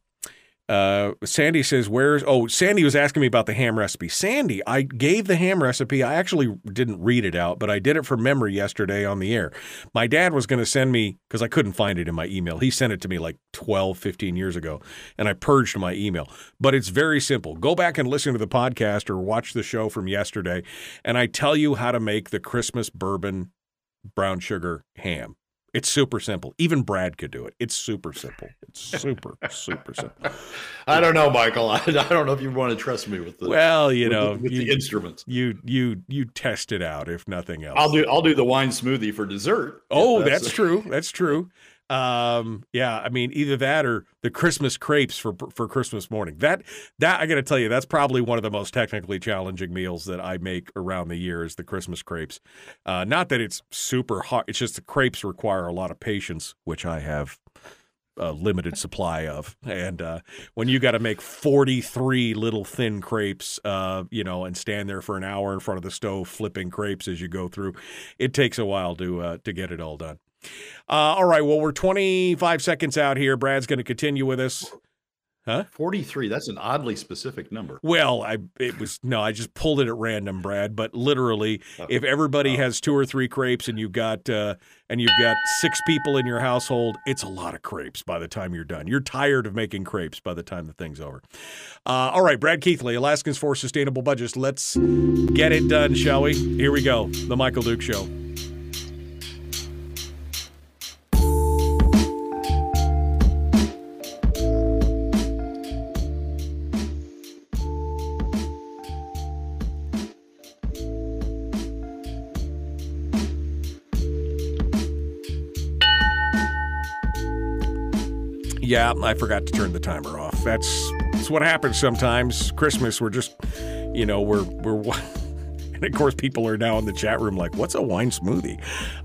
uh, Sandy says, "Where's?" Oh, Sandy was asking me about the ham recipe. Sandy, I gave the ham recipe. I actually didn't read it out, but I did it from memory yesterday on the air. My dad was going to send me because I couldn't find it in my email. He sent it to me like 12, 15 years ago, and I purged my email. But it's very simple. Go back and listen to the podcast or watch the show from yesterday, and I tell you how to make the Christmas bourbon brown sugar ham. It's super simple. Even Brad could do it. It's super simple. It's super, <laughs> super simple. I don't know, Michael. I, <laughs> I don't know if you want to trust me with the Well, you with know, the, with the instruments. you you you test it out if nothing else. I'll do I'll do the wine smoothie for dessert. Oh, If that's true. That's true. Um, yeah, I mean, either that or the Christmas crepes for for Christmas morning. That that I got to tell you, that's probably one of the most technically challenging meals that I make around the year is the Christmas crepes. Uh, not that it's super hard; it's just the crepes require a lot of patience, which I have a limited supply of. And uh, when you got to make 43 little thin crepes, uh, you know, and stand there for an hour in front of the stove flipping crepes as you go through, it takes a while to uh, to get it all done. Uh, all right, well, we're 25 seconds out here. Brad's going to continue with us. Huh? 43. That's an oddly specific number. Well, I it was no, I just pulled it at random, Brad. But literally, if everybody has two or three crepes and you've got uh, and you've got six people in your household, it's a lot of crepes by the time you're done. You're tired of making crepes by the time the thing's over. Uh, all right, Brad Keithley, Alaskans for Sustainable Budgets. Let's get it done, shall we? Here we go. The Michael Duke Show. Yeah, I forgot to turn the timer off. That's that's what happens sometimes. Christmas, we're just, you know, we're we're. And of course, people are now in the chat room like, "What's a wine smoothie?"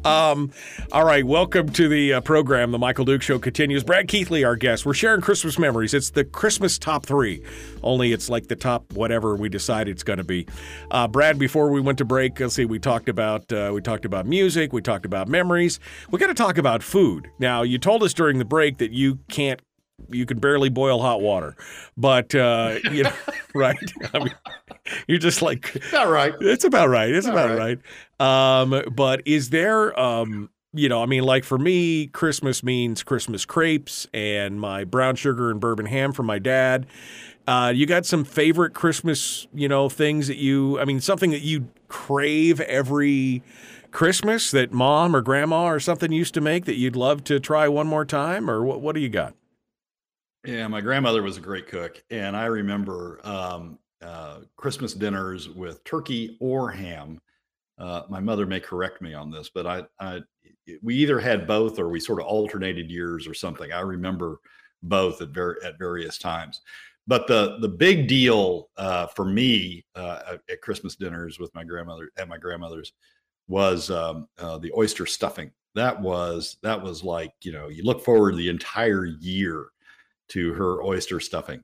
Um, all right, welcome to the uh, program. The Michael Duke Show continues. Brad Keithley, our guest. We're sharing Christmas memories. It's the Christmas top three, only it's like the top whatever we decide it's going to be. Uh, Brad, before we went to break, let's see, we talked about uh, we talked about music, we talked about memories. We got to talk about food. Now, you told us during the break that you can't you can barely boil hot water, but uh, you know, <laughs> right? I mean, you're just like All right. it's about right. It's All about right. Um, but is there um, you know, I mean, like for me, Christmas means Christmas crepes and my brown sugar and bourbon ham from my dad. Uh, you got some favorite Christmas, you know, things that you, I mean, something that you crave every Christmas that mom or grandma or something used to make that you'd love to try one more time, or what? What do you got? Yeah, my grandmother was a great cook, and I remember um, uh, Christmas dinners with turkey or ham. Uh, my mother may correct me on this, but I, I, we either had both or we sort of alternated years or something. I remember both at ver- at various times. But the the big deal uh, for me uh, at Christmas dinners with my grandmother at my grandmother's was um, uh, the oyster stuffing. That was that was like you know you look forward the entire year to her oyster stuffing,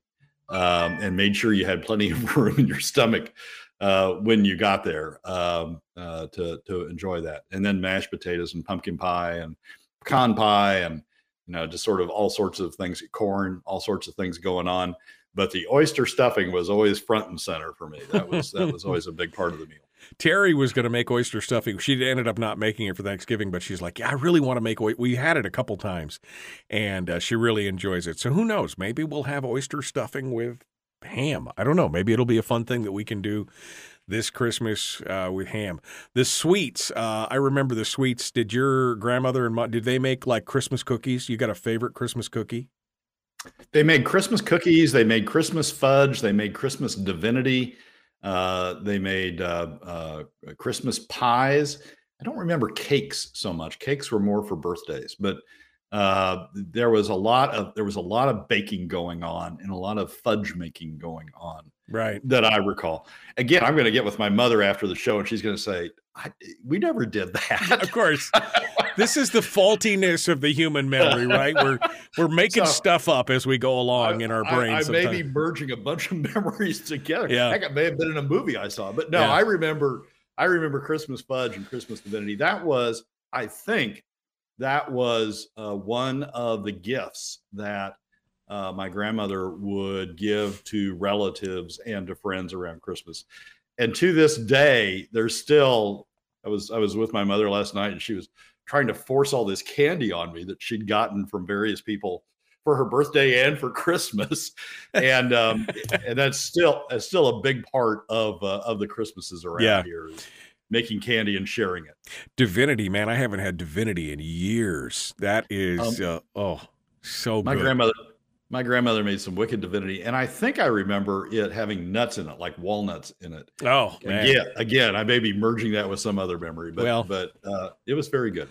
um, and made sure you had plenty of <laughs> room in your stomach uh, when you got there um, uh, to to enjoy that. And then mashed potatoes and pumpkin pie and pecan pie and you know just sort of all sorts of things, corn, all sorts of things going on but the oyster stuffing was always front and center for me. That was that was <laughs> always a big part of the meal. Terry was going to make oyster stuffing. She ended up not making it for Thanksgiving, but she's like, "Yeah, I really want to make. It. We had it a couple times, and uh, she really enjoys it. So who knows? Maybe we'll have oyster stuffing with ham. I don't know. Maybe it'll be a fun thing that we can do this Christmas uh, with ham. The sweets. Uh, I remember the sweets. Did your grandmother and mom, did they make like Christmas cookies? You got a favorite Christmas cookie? They made Christmas cookies. They made Christmas fudge. They made Christmas divinity. Uh, they made uh, uh, Christmas pies. I don't remember cakes so much. Cakes were more for birthdays, but uh, there was a lot of there was a lot of baking going on and a lot of fudge making going on. Right. That I recall. Again, I'm going to get with my mother after the show, and she's going to say, "We never did that." Of course. <laughs> this is the faultiness of the human memory, right? We're we're making so, stuff up as we go along I, in our brains. I, I may be merging a bunch of <laughs> memories together. Yeah, Heck, it may have been in a movie I saw, but no, yeah. I remember. I remember Christmas fudge and Christmas divinity. That was, I think, that was uh, one of the gifts that uh, my grandmother would give to relatives and to friends around Christmas. And to this day, there's still. I was I was with my mother last night, and she was trying to force all this candy on me that she'd gotten from various people for her birthday and for Christmas, <laughs> and um, and that's still that's still a big part of uh, of the Christmases around yeah. here. Is making candy and sharing it. Divinity, man, I haven't had divinity in years. That is, um, uh, oh, so my good. grandmother my grandmother made some wicked divinity, and I think I remember it having nuts in it, like walnuts in it. Oh, man. yeah. Again, I may be merging that with some other memory, but well, but uh, it was very good.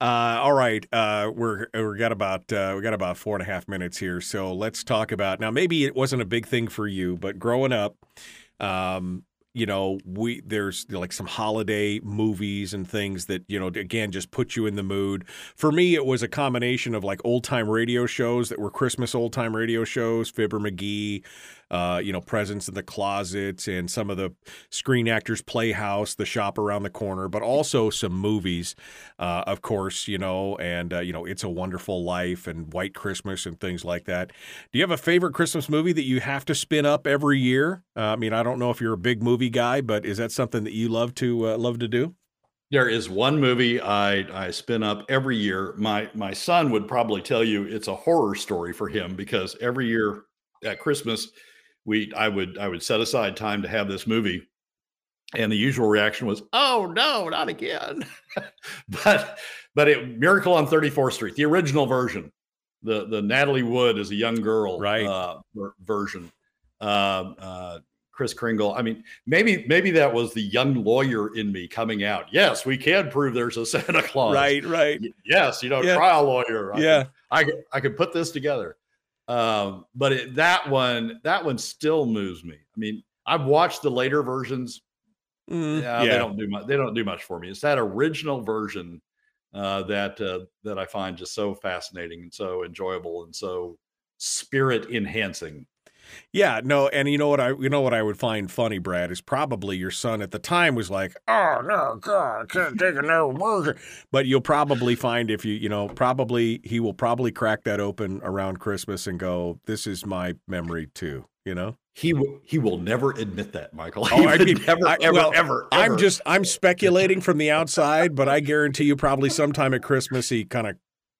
Uh, all right, uh, we're we got about uh, we got about four and a half minutes here, so let's talk about now. Maybe it wasn't a big thing for you, but growing up, um, you know, we there's like some holiday movies and things that you know again just put you in the mood. For me, it was a combination of like old time radio shows that were Christmas old time radio shows, Fibber McGee, uh, you know, Presents in the Closet, and some of the Screen Actors Playhouse, The Shop Around the Corner, but also some movies, uh, of course, you know, and, uh, you know, It's a Wonderful Life and White Christmas and things like that. Do you have a favorite Christmas movie that you have to spin up every year? Uh, I mean, I don't know if you're a big movie guy, but is that something that you love to uh, love to do? There is one movie I I spin up every year. My my son would probably tell you it's a horror story for him because every year at Christmas we I would I would set aside time to have this movie and the usual reaction was oh no not again <laughs> but but it miracle on 34th street the original version the the natalie wood as a young girl right uh, version uh, uh, Kris Kringle. I mean, maybe maybe that was the young lawyer in me coming out. Yes, we can prove there's a Santa Claus. Right, right. Yes, you know, yeah. trial lawyer. I yeah, I I could put this together. Um, but it, that one, that one still moves me. I mean, I've watched the later versions. Mm, yeah, yeah, they don't do much. They don't do much for me. It's that original version uh, that uh, that I find just so fascinating and so enjoyable and so spirit enhancing. Yeah, no, and you know what I you know what I would find funny, Brad, is probably your son at the time was like, "Oh no, God, I can't take another burger." But you'll probably find if you you know probably he will probably crack that open around Christmas and go, "This is my memory too." You know. He will. He will never admit that, Michael. <laughs> Oh, I mean, never, I- ever, well, ever, I'm just I'm speculating from the outside, but I guarantee you probably sometime at Christmas he kind of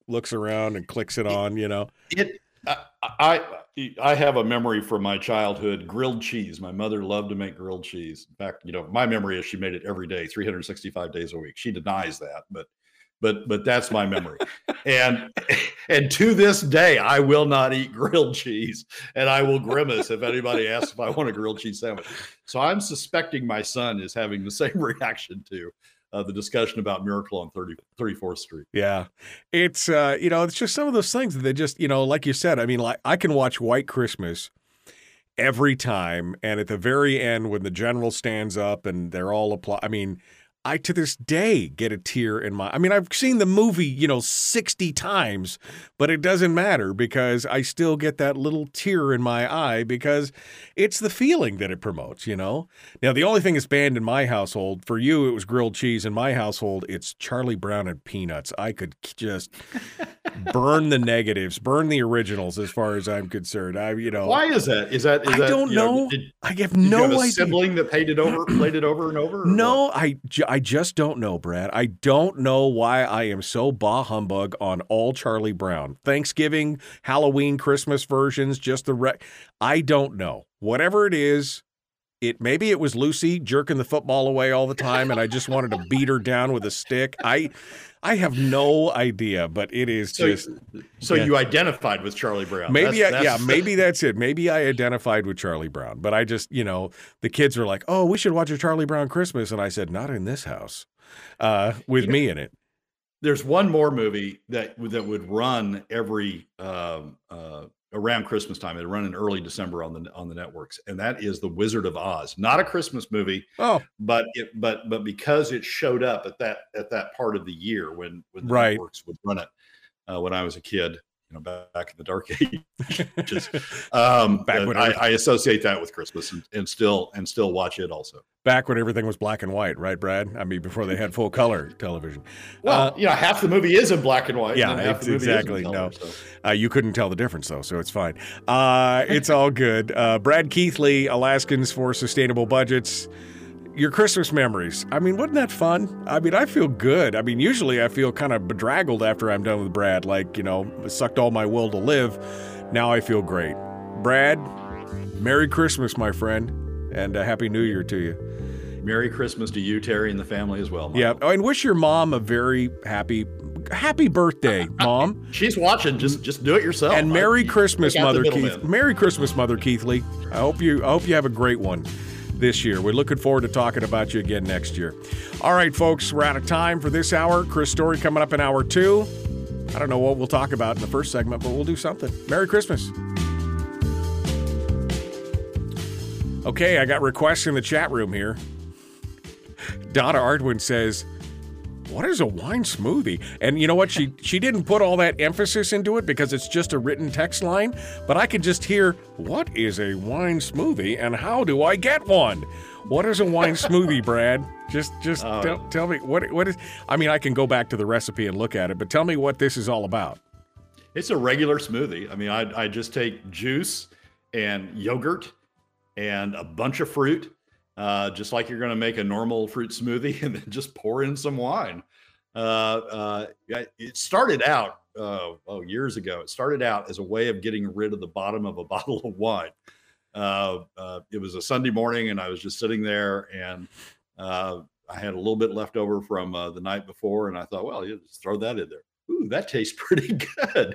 looks around and clicks it on. You know. It. Uh, I, I I have a memory from my childhood. Grilled cheese. My mother loved to make grilled cheese. In fact, you know, my memory is she made it every day, 365 days a week. She denies that, but but but that's my memory. and and to this day, I will not eat grilled cheese, and I will grimace if anybody asks if I want a grilled cheese sandwich. So I'm suspecting my son is having the same <laughs> reaction to uh, the discussion about Miracle on 30, 34th Street. Yeah. It's uh, you know, it's just some of those things that they just, you know, like you said, I mean, like I can watch White Christmas every time and at the very end when the general stands up and they're all apply I mean, I to this day get a tear in my I mean, I've seen the movie, you know, 60 times, but it doesn't matter because I still get that little tear in my eye because it's the feeling that it promotes, you know. Now, the only thing that's banned in my household, for you, it was grilled cheese. In my household, it's Charlie Brown and peanuts. I could just burn the negatives, burn the originals as far as I'm concerned. I, you know, Why is that? Is that? Is that I that, don't you know. did- I have Did you no have idea. sibling that played it over, played it over and over? No, what? I, I just don't know, Brad. I don't know why I am so bah humbug on all Charlie Brown. Thanksgiving, Halloween, Christmas versions, just the re- I don't know. Whatever it is, it maybe it was Lucy jerking the football away all the time, and I just wanted to beat her down with a stick. I I have no idea, but it is So, just so yeah. you identified with Charlie Brown? Maybe, That's- I, yeah, maybe <laughs> that's it. Maybe I identified with Charlie Brown, but I just, you know, the kids were like, "Oh, we should watch a Charlie Brown Christmas," and I said, "Not in this house, uh, with me in it." There's one more movie that that would run every um, uh, around Christmas time. It run in early December on the on the networks, and that is The Wizard of Oz. Not a Christmas movie, Oh, but it but but because it showed up at that at that part of the year when when the Right. networks would run it uh, when I was a kid, you know, back, in the dark <laughs> ages. Um, Back when I, I associate that with Christmas and, and still and still watch it also. back when everything was black and white, right, Brad? I mean, before they had full color television. Well, Uh, you know, half the movie is in black and white. Yeah, and half the movie is in exactly, color, no. so. Uh, you couldn't tell the difference though, so it's fine. Uh, it's all good. Uh, Brad Keithley, Alaskans for Sustainable Budgets. Your Christmas memories. I mean, wasn't that fun? I mean, I feel good. I mean, usually I feel kind of bedraggled after I'm done with Brad, like, you know, sucked all my will to live. Now I feel great. Brad, Merry Christmas, my friend, and a Happy New Year to you. Merry Christmas to you, Terry, and the family as well. Michael. Yeah. Oh, and wish your mom a very happy, happy birthday, <laughs> mom. she's watching. Just just do it yourself. And Merry you Christmas, take out the Mother. Keith. Merry Christmas, Mother Keithley. I hope you I hope you have a great one this year. We're looking forward to talking about you again next year. All right, folks, we're out of time for this hour. Chris Story coming up in hour two. I don't know what we'll talk about in the first segment, but we'll do something. Merry Christmas. Okay, I got requests in the chat room here. Donna Ardwin says, what is a wine smoothie? And you know what? She she didn't put all that emphasis into it because it's just a written text line, but I could just hear, "What is a wine smoothie and how do I get one?" What is a wine smoothie, <laughs> Brad? Just just Oh. tell, tell me what what is I mean, I can go back to the recipe and look at it, but tell me what this is all about. It's a regular smoothie. I mean, I I just take juice and yogurt and a bunch of fruit, uh, just like you're going to make a normal fruit smoothie, <laughs> and then just pour in some wine. Uh, uh, it started out uh, oh years ago. It started out as a way of getting rid of the bottom of a <laughs> bottle of wine. Uh, uh, it was a Sunday morning, and I was just sitting there, and uh, I had a little bit left over from uh, the night before, and I thought, well, you just throw that in there. Ooh, that tastes <laughs> pretty good.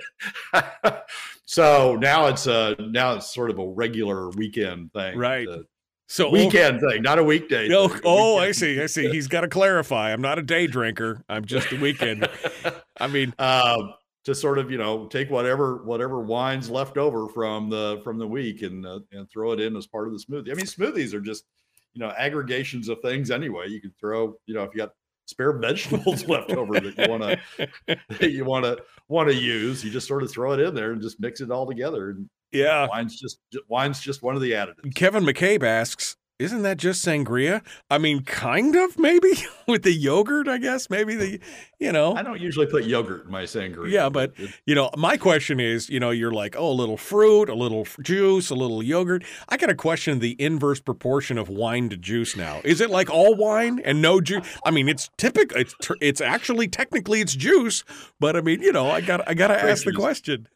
so now it's uh now it's sort of a regular weekend thing, Right. uh, So weekend thing, not a weekday. Oh, thing, oh, I see. I see. He's got to clarify. I'm not a day drinker. I'm just a weekend. <laughs> I mean, um, to sort of you know take whatever whatever wines left over from the from the week and uh, and throw it in as part of the smoothie. I mean, smoothies are just you know aggregations of things anyway. You can throw you know if you got spare <laughs> vegetables left over that you want <laughs> to you want to want to use, you just sort of throw it in there and just mix it all together. And Yeah. Wine's just wine's just one of the additives. Kevin McCabe asks, isn't that just sangria? I mean, kind of, maybe <laughs> with the yogurt, I guess. Maybe the, you know. I don't usually put yogurt in my sangria. Yeah, but you know, my question is, you know, you're like, oh, a little fruit, a little juice, a little yogurt. I got to question the inverse proportion of wine to juice now. Is it like all wine and no juice? I mean, it's typical. It's it's actually technically it's juice, but I mean, you know, I got I got to ask the question.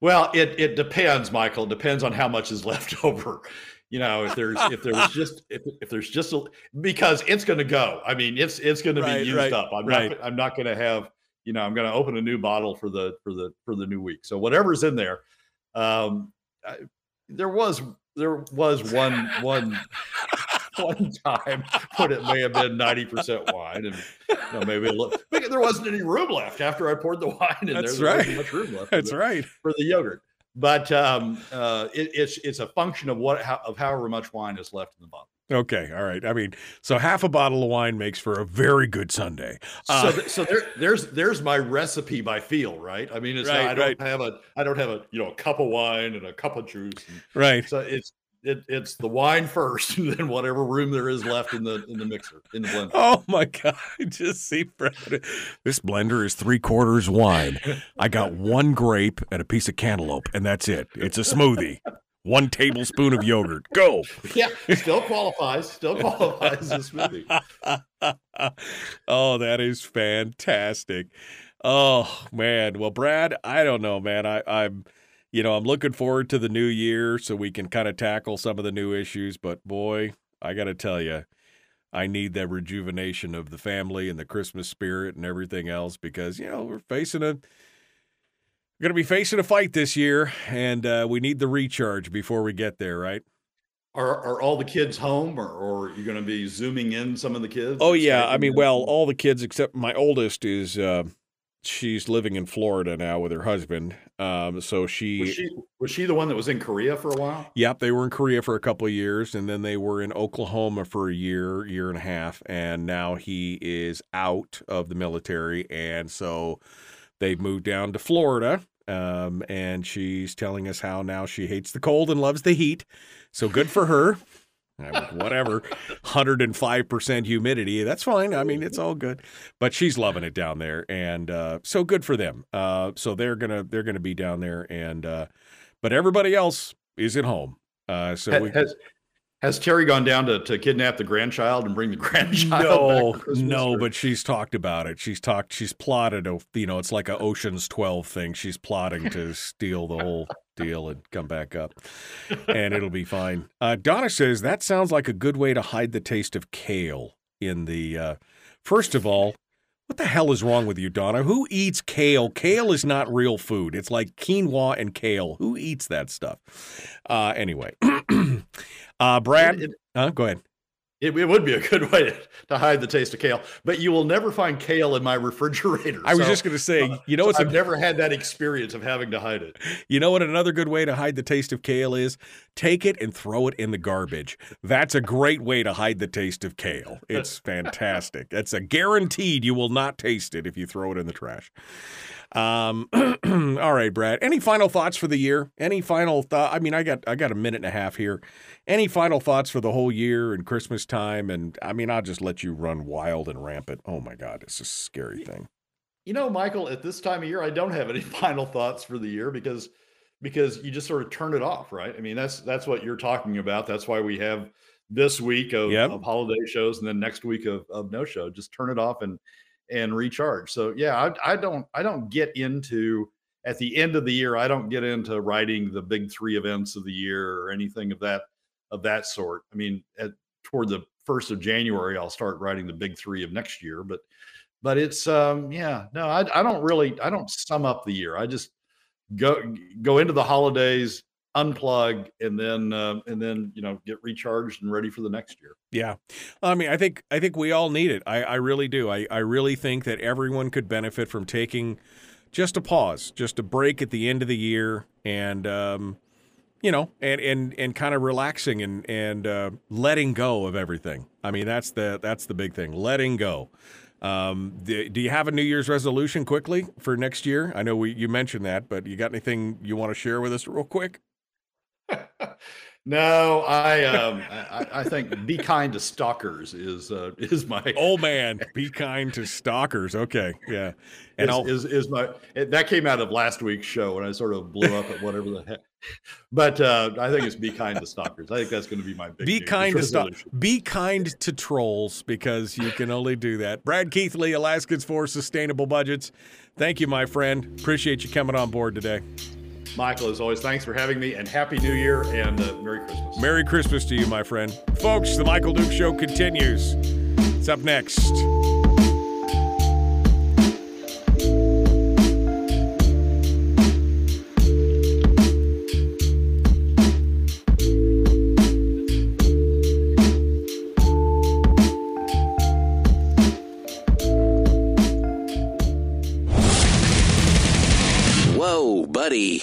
Well, it it depends, Michael. It depends on how much is left <laughs> over. You know, if there's if there's <laughs> just if, if there's just a because it's going to go. I mean, it's it's going to be used right, up. I'm right. not I'm not going to have you know I'm going to open a new bottle for the for the for the new week. So whatever's in there, um, I, there was there was one one <laughs> <laughs> one time when it may have been ninety percent wine and you know, maybe a little. There wasn't any room left after I poured the wine in That's there. Right. much room left. for That's the- right. for the yogurt. But um, uh, it, it's it's a function of what how, of however much wine is left in the bottle. Okay, all right. I mean, so half a bottle of wine makes for a very good Sunday. Uh, so th- so there there's there's my recipe by feel, right? I mean, it's Right, not, I don't right. have a I don't have a you know a cup of wine and a cup of juice. And right. so it's it, it's the wine first, <laughs> and then whatever room there is left in the in the mixer in the blender. Oh my God. Just see Brad. This blender is three quarters wine. I got one grape and a piece of cantaloupe, and that's it. It's a smoothie. One tablespoon of yogurt. Go. Yeah, still qualifies. Still qualifies as a smoothie. <laughs> oh, that is fantastic. Oh man. Well, Brad, I don't know, man. I, I'm you know, I'm looking forward to the new year so we can kind of tackle some of the new issues, but boy, I gotta tell you, I need that rejuvenation of the family and the Christmas spirit and everything else because, you know, we're facing a we're gonna be facing a fight this year and uh, we need the recharge before we get there, right? Are are all the kids home, or or are you going to be zooming in some of the kids? Oh yeah, I mean, well, all the kids except my oldest is uh, she's living in Florida now with her husband. Um, so she, was she was she the one that was in Korea for a while? yep, they were in Korea for a couple of years, and then they were in Oklahoma for a year, year and a half, and now he is out of the military, and so they've moved down to Florida. Um, and she's telling us how now she hates the cold and loves the heat. So good for her. I mean, whatever, 105% humidity. That's fine. I mean, it's all good. But she's loving it down there. And uh, so good for them. Uh, so they're going to they're to be down there and uh, but everybody else is at home. Uh, so Ha- we has has Terry gone down to, to kidnap the grandchild and bring the <laughs> grandchild no, back no, or- but she's talked about it. She's talked. She's plotted. A, you know, it's like a Ocean's Twelve thing. She's plotting to steal the whole deal and come back up, and it'll be fine. Uh, Donna says that sounds like a good way to hide the taste of kale in the. Uh, first of all. What the hell is wrong with you, Donna? Who eats kale? Kale is not real food. It's like quinoa and kale. Who eats that stuff? Uh, anyway, <clears throat> uh, Brad, It- uh, go ahead. It, it would be a good <laughs> way to, hide the taste of kale, but you will never find kale in my <laughs> refrigerator. I was So, just going to say, <laughs> you know, so it's a I've never had that experience of having to hide it. You know what another good way to hide the taste of kale is? Take it and throw it in the garbage. That's a great way to hide the taste of kale. It's fantastic. It's a guaranteed you will not taste it if you throw it in the trash. Um, <clears throat> all right, Brad. Any final thoughts for the year? Any final thought? I mean, I got I got a minute and a half here. Any final thoughts for the whole year and Christmas time? And I mean, I'll just let you run wild and rampant. Oh my God, it's a scary thing. You know, Michael, at this time of year, I don't have any <laughs> final thoughts for the year because because you just sort of turn it off, right? I mean, that's that's what you're talking about. That's why we have this week of, Yep. of holiday shows and then next week of, of no show. Just turn it off and and recharge. So yeah, I, I don't I don't get into at the end of the year. I don't get into writing the big three events of the year or anything of that of that sort. I mean, at, toward the first of January, I'll start writing the big three of next year. But but it's um yeah no I, I don't really I don't sum up the year. I just go go into the holidays unplug and then uh, and then you know get recharged and ready for the next year Yeah. I mean, I think I think we all need it. I, I really do. I, I really think that everyone could benefit from taking just a pause, just a break at the end of the year and um, you know, and and and kind of relaxing and and uh, letting go of everything. I mean, that's the that's the big thing, letting go. Um, do, do you have a New Year's resolution quickly for next year? I know we you mentioned that, but you got anything you want to share with us real quick? No, I um, <laughs> I, I think "Be Kind to Stalkers" is uh, is my old man. Be kind to stalkers. Okay, yeah, and is, is, is my that came out of last week's show when I sort of blew up at whatever the heck. But uh, I think it's "Be Kind to Stalkers." I think that's going to be my big. Be kind to stalkers. Be kind to trolls because you can only do that. Brad Keithley, Alaskans for Sustainable Budgets. Thank you, my friend. Appreciate you coming on board today. Michael, as always, thanks for having me and Happy New Year and uh, Merry Christmas. Merry Christmas to you, my friend. Folks, the Michael Duke Show continues. It's up next. buddy,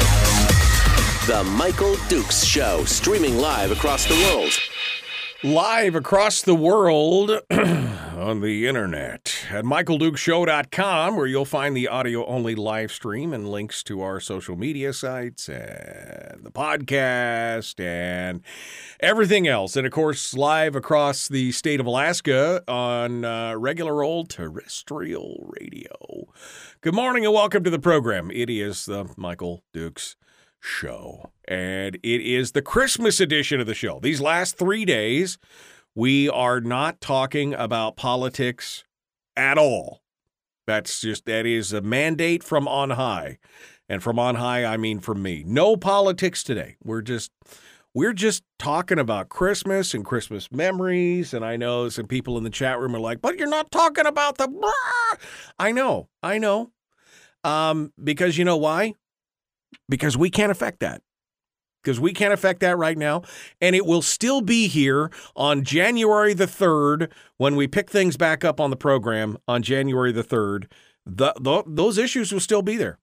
The Michael Dukes Show, streaming live across the world. Live across the world <clears throat> on the internet at michaeldukeshow.com, where you'll find the audio only live stream and links to our social media sites and the podcast and everything else. And of course, live across the state of Alaska on uh, regular old terrestrial radio. Good morning and welcome to the program. It is the Michael Dukes show. And it is the Christmas edition of the show. These last three days, we are not talking about politics at all. That's just, that is a mandate from on high. And from on high, I mean from me. No politics today. We're just. We're just talking about Christmas and Christmas memories. And I know some people in the chat room are like, but you're not talking about the. I know, I know. Um, because you know why? Because we can't affect that. Because we can't affect that right now. And it will still be here on January the 3rd when we pick things back up on the program on January the 3rd. The, the, those issues will still be there.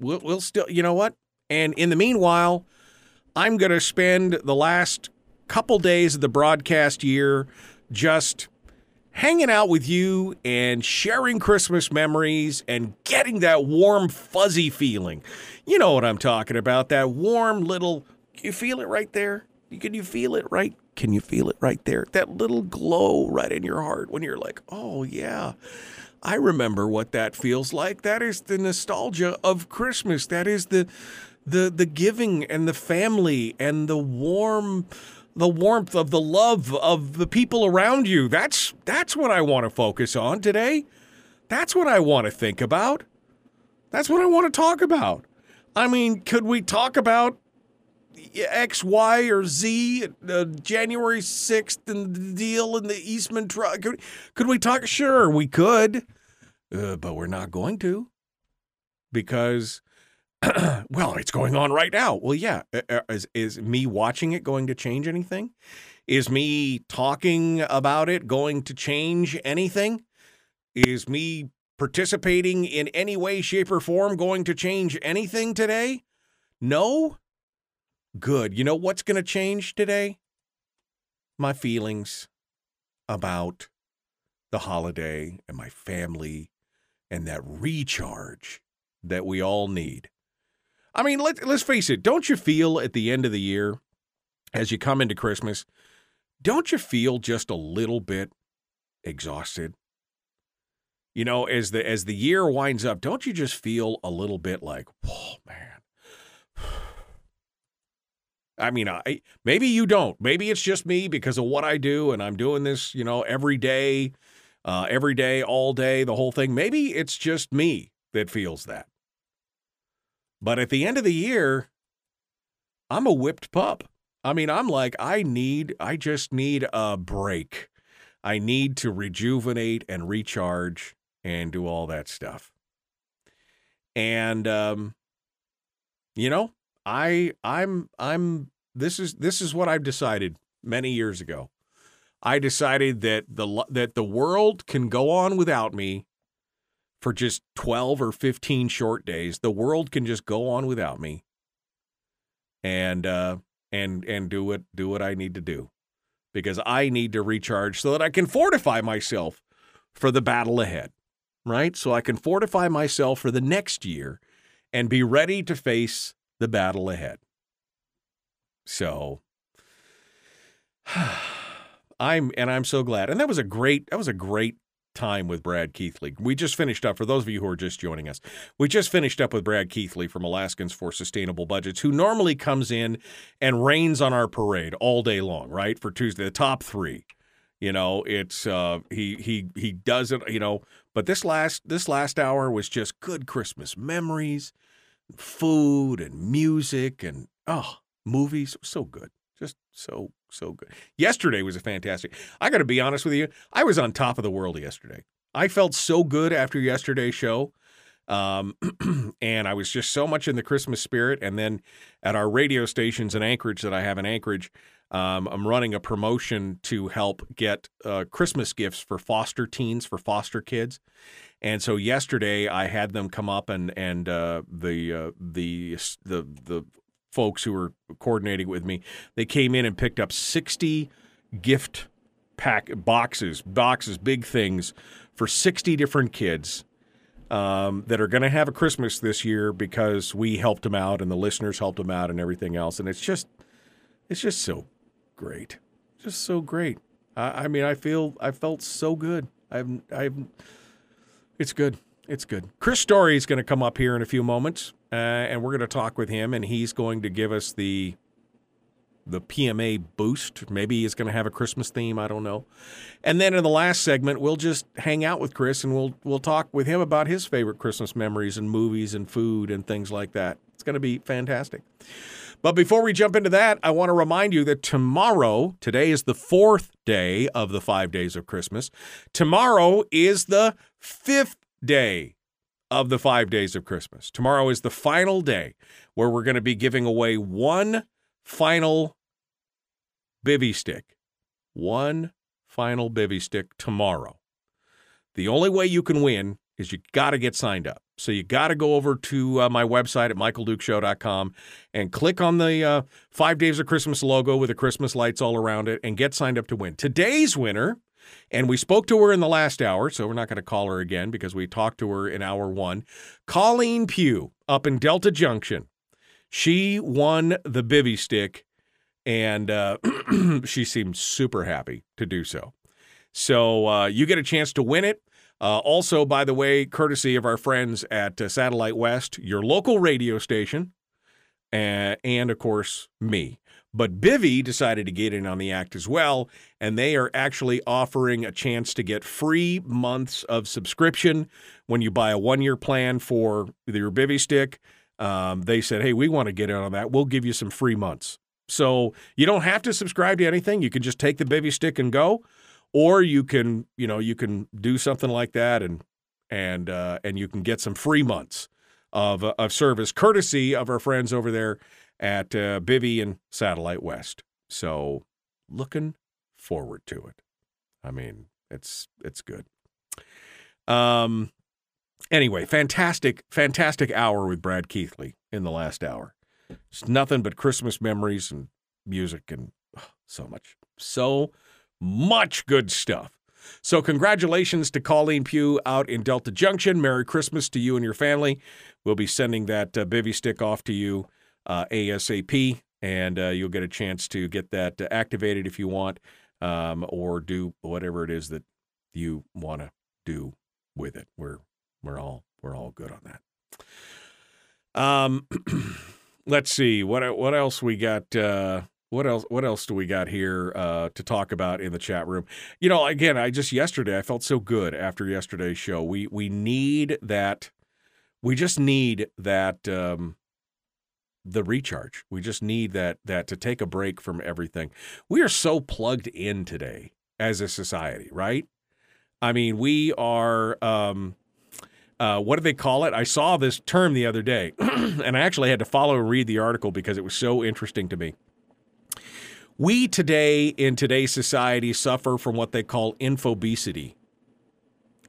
We'll, we'll still, you know what? And in the meanwhile, I'm going to spend the last couple days of the broadcast year just hanging out with you and sharing Christmas memories and getting that warm, fuzzy feeling. You know what I'm talking about. That warm little, you feel it right there? Can you feel it right? Can you feel it right there? That little glow right in your heart when you're like, oh, yeah. I remember what that feels like. That is the nostalgia of Christmas. That is the the the giving and the family and the warm the warmth of the love of the people around you. That's that's what I want to focus on today. That's what I want to think about. That's what I want to talk about. I mean, could we talk about X, Y, or Z, uh, January 6th and the deal in the Eastman truck? Could, could, we talk? Sure, we could, uh, but we're not going to because <clears throat> well, it's going on right now. Well, yeah. Is, is me watching it going to change anything? Is me talking about it going to change anything? Is me participating in any way, shape, or form going to change anything today? No? Good. You know what's going to change today? My feelings about the holiday and my family and that recharge that we all need. I mean, let, let's face it. Don't you feel at the end of the year, as you come into Christmas, don't you feel just a little bit exhausted? You know, as the as the year winds up, don't you just feel a little bit like, oh man. <sighs> I mean, I maybe you don't. Maybe it's just me because of what I do, and I'm doing this, you know, every day, uh, every day, all day, the whole thing. Maybe it's just me that feels that. But at the end of the year, I'm a whipped pup. I mean, I'm like, I need, I just need a break. I need to rejuvenate and recharge and do all that stuff. And um, you know, I I'm I'm this is this is what I've decided many years ago. I decided that the that the world can go on without me for just 12 or 15 short days. The world can just go on without me. And uh and and do what do what I need to do because I need to recharge so that I can fortify myself for the battle ahead. Right? So I can fortify myself for the next year and be ready to face the battle ahead. So <sighs> I'm and I'm so glad. And that was a great that was a great time with Brad Keithley. We just finished up, for those of you who are just joining us, we just finished up with Brad Keithley from Alaskans for Sustainable Budgets, who normally comes in and rains on our parade all day long, right? For Tuesday, the top three. You know, it's uh he he he does it, you know, but this last this last hour was just good Christmas memories, food and music and oh, movies. So good. Just so so good. Yesterday was a fantastic. I got to be honest with you. I was on top of the world yesterday. I felt so good after yesterday's show. Um, <clears throat> and I was just so much in the Christmas spirit. And then at our radio stations in Anchorage that I have in Anchorage, um, I'm running a promotion to help get uh, Christmas gifts for foster teens, for foster kids. And so yesterday I had them come up and and uh, the uh, the the the folks who were coordinating with me, they came in and picked up 60 gift pack boxes, boxes, big things for 60 different kids um, that are going to have a Christmas this year because we helped them out and the listeners helped them out and everything else. And it's just, it's just so great, just so great. I, I mean, I feel, I felt so good. I've, I've, it's good. It's good. Chris Story is going to come up here in a few moments, uh, and we're going to talk with him, and he's going to give us the the PMA boost. Maybe he's going to have a Christmas theme. I don't know. And then in the last segment, we'll just hang out with Chris, and we'll we'll talk with him about his favorite Christmas memories and movies and food and things like that. It's going to be fantastic. But before we jump into that, I want to remind you that tomorrow, today is the fourth day of the five days of Christmas. Tomorrow is the fifth day of the five days of Christmas. Tomorrow is the final day where we're going to be giving away one final bivy stick. One final bivy stick tomorrow. The only way you can win is you got to get signed up. So you got to go over to uh, my website at michaeldukeshow.com and click on the uh, Five Days of Christmas logo with the Christmas lights all around it and get signed up to win. Today's winner and we spoke to her in the last hour, so we're not going to call her again because we talked to her in hour one. Colleen Pugh up in Delta Junction. She won the bivy stick, and uh, <clears throat> she seemed super happy to do so. So uh, you get a chance to win it. Uh, also, by the way, courtesy of our friends at uh, Satellite West, your local radio station, and, and of course, me. But Bivy decided to get in on the act as well, and they are actually offering a chance to get free months of subscription when you buy a one year plan for your Bivy stick. Um, they said, hey, we want to get in on that. We'll give you some free months. So you don't have to subscribe to anything. You can just take the Bivy stick and go, or you can, you know, you can do something like that and and uh, and you can get some free months of of service courtesy of our friends over there at uh, Bivy and Satellite West. So looking forward to it. I mean, it's it's good. Um anyway, fantastic fantastic hour with Brad Keithley in the last hour. It's nothing but Christmas memories and music and oh, so much so much good stuff. So, congratulations to Colleen Pugh out in Delta Junction. Merry Christmas to you and your family. We'll be sending that uh, bivy stick off to you uh, ASAP, and uh, you'll get a chance to get that uh, activated if you want, um, or do whatever it is that you want to do with it. We're we're all we're all good on that. Um, <clears throat> let's see what what else we got. Uh, what else? What else do we got here uh, to talk about in the chat room? You know, again, I just yesterday I felt so good after yesterday's show. We we need that. We just need that. Um, the recharge. We just need that that to take a break from everything. We are so plugged in today as a society, right? I mean, we are. Um, uh, what do they call it? I saw this term the other day, <clears throat> and I actually had to follow and read the article because it was so interesting to me. We today, in today's society, suffer from what they call infobesity.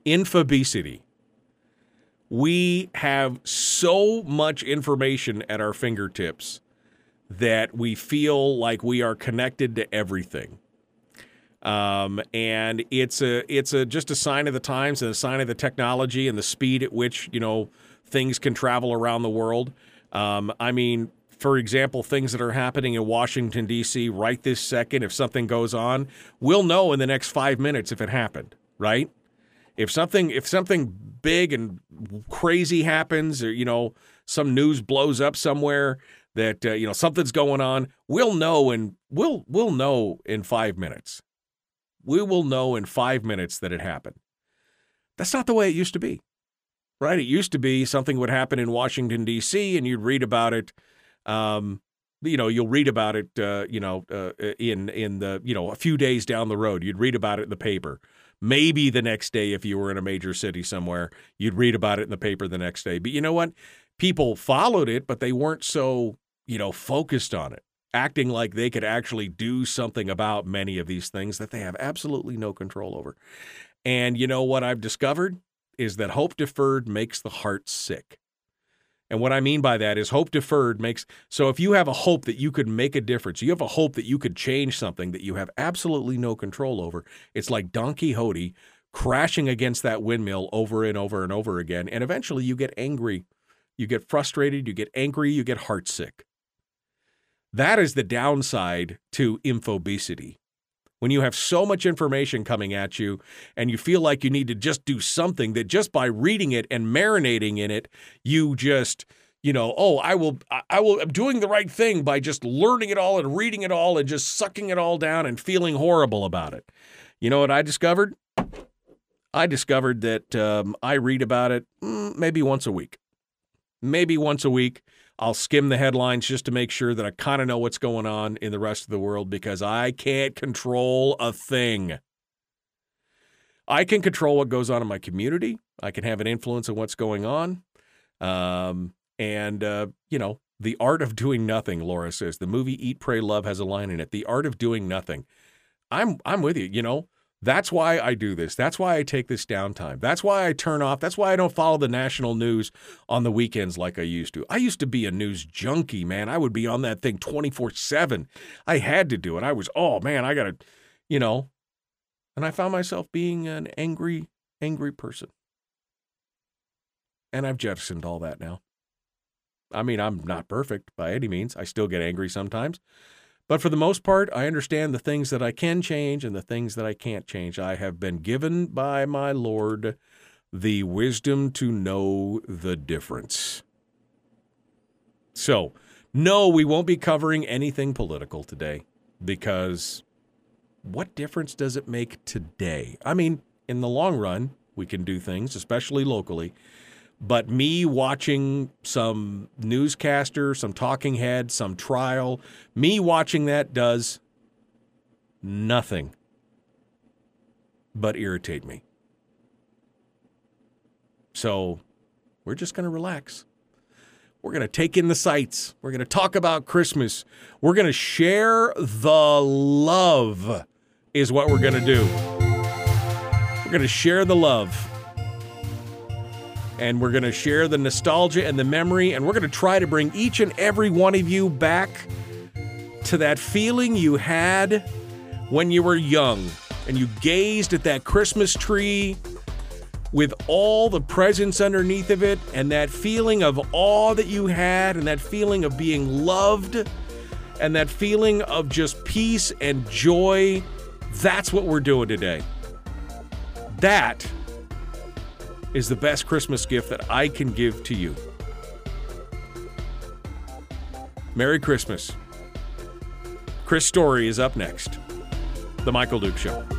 Infobesity. We have so much information at our fingertips that we feel like we are connected to everything. Um, and it's a it's a just a sign of the times and a sign of the technology and the speed at which you know things can travel around the world. Um, I mean, for example, things that are happening in Washington D.C. right this second, if something goes on, we'll know in the next five minutes if it happened. Right? If something if something big and crazy happens, or you know some news blows up somewhere that uh, you know something's going on, we'll know and we'll we'll know in five minutes we will know in five minutes that it happened. That's not the way it used to be, right? It used to be something would happen in Washington, D.C., and you'd read about it. Um, you know, you'll read about it, uh, you know, uh, in in the you know a few days down the road. You'd read about it in the paper. Maybe the next day, if you were in a major city somewhere, you'd read about it in the paper the next day. But you know what? People followed it, but they weren't so you know focused on it acting like they could actually do something about many of these things that they have absolutely no control over. And you know what I've discovered is that hope deferred makes the heart sick. And what I mean by that is hope deferred makes so if you have a hope that you could make a difference, you have a hope that you could change something that you have absolutely no control over, it's like Don Quixote crashing against that windmill over and over and over again. And eventually you get angry, you get frustrated, you get angry, you get heartsick. That is the downside to infobesity. When you have so much information coming at you and you feel like you need to just do something that just by reading it and marinating in it, you just, you know, oh, I will, I will, I'm doing the right thing by just learning it all and reading it all and just sucking it all down and feeling horrible about it. You know what I discovered? I discovered that um, I read about it mm, maybe once a week. Maybe once a week. I'll skim the headlines just to make sure that I kind of know what's going on in the rest of the world because I can't control a thing. I can control what goes on in my community. I can have an influence on what's going on. Um, and, uh, you know, the art of doing nothing, Laura says. The movie Eat, Pray, Love has a line in it. The art of doing nothing. I'm I'm with you. You know, that's why I do this. That's why I take this downtime. That's why I turn off. That's why I don't follow the national news on the weekends like I used to. I used to be a news junkie, man. I would be on that thing 24 7. I had to do it. I was, oh, man, I got to, you know. And I found myself being an angry, angry person. And I've jettisoned all that now. I mean, I'm not perfect by any means. I still get angry sometimes. But for the most part, I understand the things that I can change and the things that I can't change. I have been given by my Lord the wisdom to know the difference. So, no, we won't be covering anything political today because what difference does it make today? I mean, in the long run, we can do things, especially locally. But me watching some newscaster, some talking head, some trial, me watching that does nothing but irritate me. So we're just going to relax. We're going to take in the sights. We're going to talk about Christmas. We're going to share the love, is what we're going to do. We're going to share the love and we're going to share the nostalgia and the memory, and we're going to try to bring each and every one of you back to that feeling you had when you were young and you gazed at that Christmas tree with all the presents underneath of it, and that feeling of awe that you had, and that feeling of being loved, and that feeling of just peace and joy. That's what we're doing today. That is the best Christmas gift that I can give to you. Merry Christmas. Chris Story is up next. The Michael Duke Show.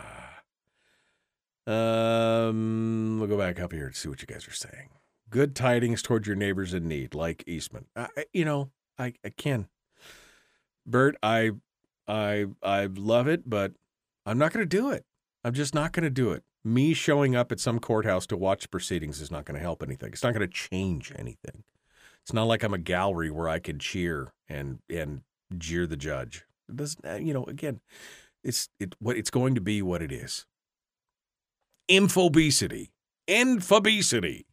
Um, we'll go back up here and see what you guys are saying. Good tidings towards your neighbors in need, like Eastman. I- you know, I, I can. Bert, I, I, I love it, but I'm not going to do it. I'm just not going to do it. Me showing up at some courthouse to watch proceedings is not going to help anything. It's not going to change anything. It's not like I'm a gallery where I can cheer and and jeer the judge. It doesn't, uh, you know, again, it's it what it's going to be what it is. Infobesity. Infobesity.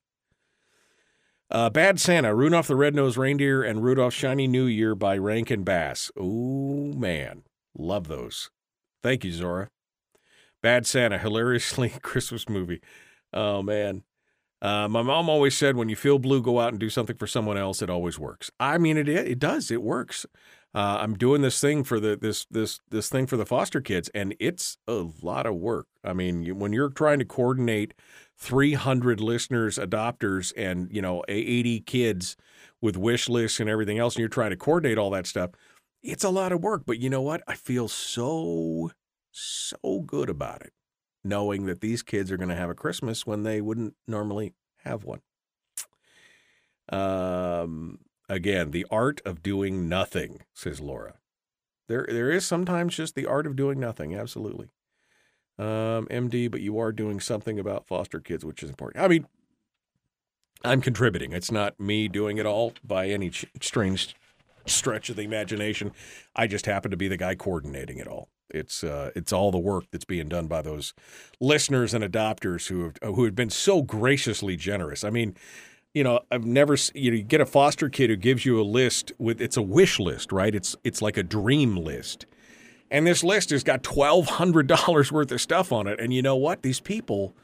Uh, Bad Santa, Rudolph the Red-Nosed Reindeer, and Rudolph Shiny New Year by Rankin Bass. Oh, man. Love those. Thank you, Zora. Bad Santa, hilariously <laughs> Christmas movie. Oh, man. Uh, my mom always said, when you feel blue, go out and do something for someone else. It always works. I mean, it it does. It works. Uh, I'm doing this thing for the this this this thing for the foster kids, and it's a lot of work. I mean, when you're trying to coordinate 300 listeners, adopters, and you know 80 kids with wish lists and everything else, and you're trying to coordinate all that stuff, it's a lot of work. But you know what? I feel so so good about it, knowing that these kids are going to have a Christmas when they wouldn't normally have one. Um, again, the art of doing nothing, says Laura. There, there is sometimes just the art of doing nothing. Absolutely. Um, MD, but you are doing something about foster kids, which is important. I mean, I'm contributing. It's not me doing it all by any strange stretch of the imagination. I just happen to be the guy coordinating it all. It's uh, it's all the work that's being done by those listeners and adopters who have who have been so graciously generous. I mean, you know, I've never you know you get a foster kid who gives you a list with it's a wish list, right? It's it's like a dream list. And this list has got $1200 worth of stuff on it and you know what? These people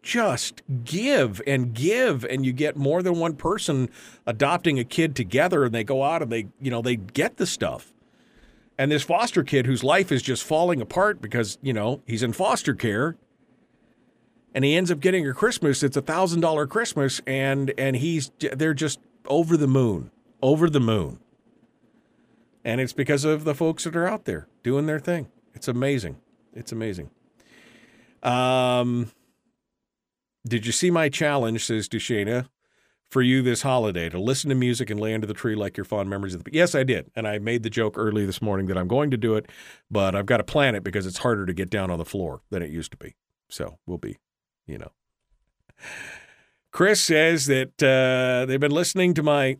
just give and give and you get more than one person adopting a kid together and they go out and they you know they get the stuff and this foster kid whose life is just falling apart because you know he's in foster care and he ends up getting a christmas. It's a thousand dollar christmas and and he's they're just over the moon over the moon. And it's because of the folks that are out there doing their thing. It's amazing. It's amazing. Um did you see my challenge, says Dushana, for you this holiday to listen to music and lay under the tree like your fond memories of the Yes, I did. And I made the joke early this morning that I'm going to do it, but I've got to plan it because it's harder to get down on the floor than it used to be. So we'll be, you know. Chris says that uh, they've been listening to my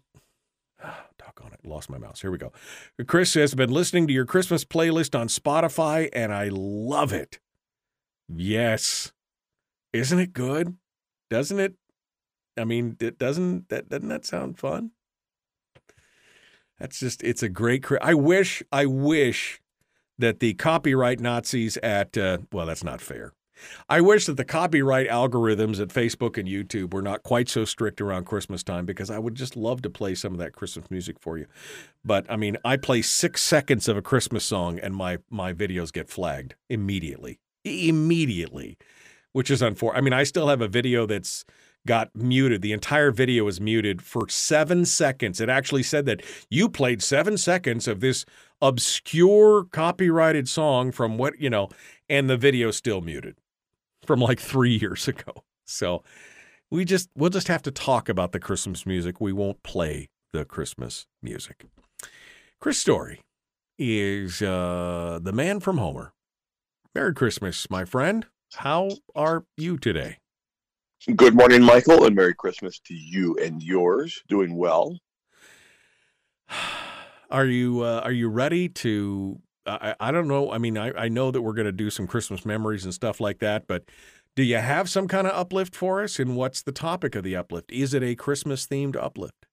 <sighs> doggone it, lost my mouse. Here we go. Chris says, I've been listening to your Christmas playlist on Spotify and I love it. Yes. Isn't it good? Doesn't it? I mean, it doesn't that doesn't that sound fun? That's just it's a great. I wish I wish that the copyright Nazis at uh, well, that's not fair. I wish that the copyright algorithms at Facebook and YouTube were not quite so strict around Christmas time because I would just love to play some of that Christmas music for you. But I mean, I play six seconds of a Christmas song and my my videos get flagged immediately, immediately, which is unfortunate. I mean, I still have a video that's got muted. The entire video is muted for seven seconds. It actually said that you played seven seconds of this obscure copyrighted song from what, you know, and the video's still muted from like three years ago. So we just, we'll just have to talk about the Christmas music. We won't play the Christmas music. Chris Story is uh, the man from Homer. Merry Christmas, my friend. How are you today? Good morning, Michael, and Merry Christmas to you and yours. Doing well. <sighs> Are you uh, are you ready to? I, I don't know. I mean, I, I know that we're going to do some Christmas memories and stuff like that, but do you have some kind of uplift for us? And what's the topic of the uplift? Is it a Christmas themed uplift?